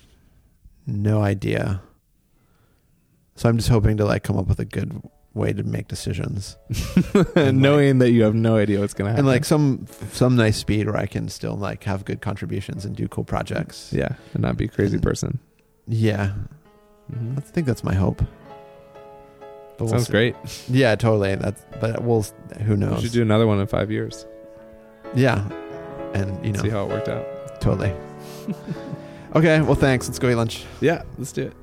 S1: no idea. So I'm just hoping to like come up with a good way to make decisions And,
S3: Knowing that you have no idea what's gonna happen.
S1: and like some some nice speed where I can still like have good contributions and do cool projects.
S3: yeah, and not be a crazy person.
S1: Yeah,
S3: Mm-hmm.
S1: I think that's my hope. But we'll
S3: Sounds
S1: see.
S3: great.
S1: Yeah, totally. That's but we'll who knows.
S3: We
S1: knows.
S3: should do another one in five years.
S1: yeah, and you know
S3: See how it worked out.
S1: totally. okay, well thanks. Let's go eat lunch.
S3: Yeah, let's do it.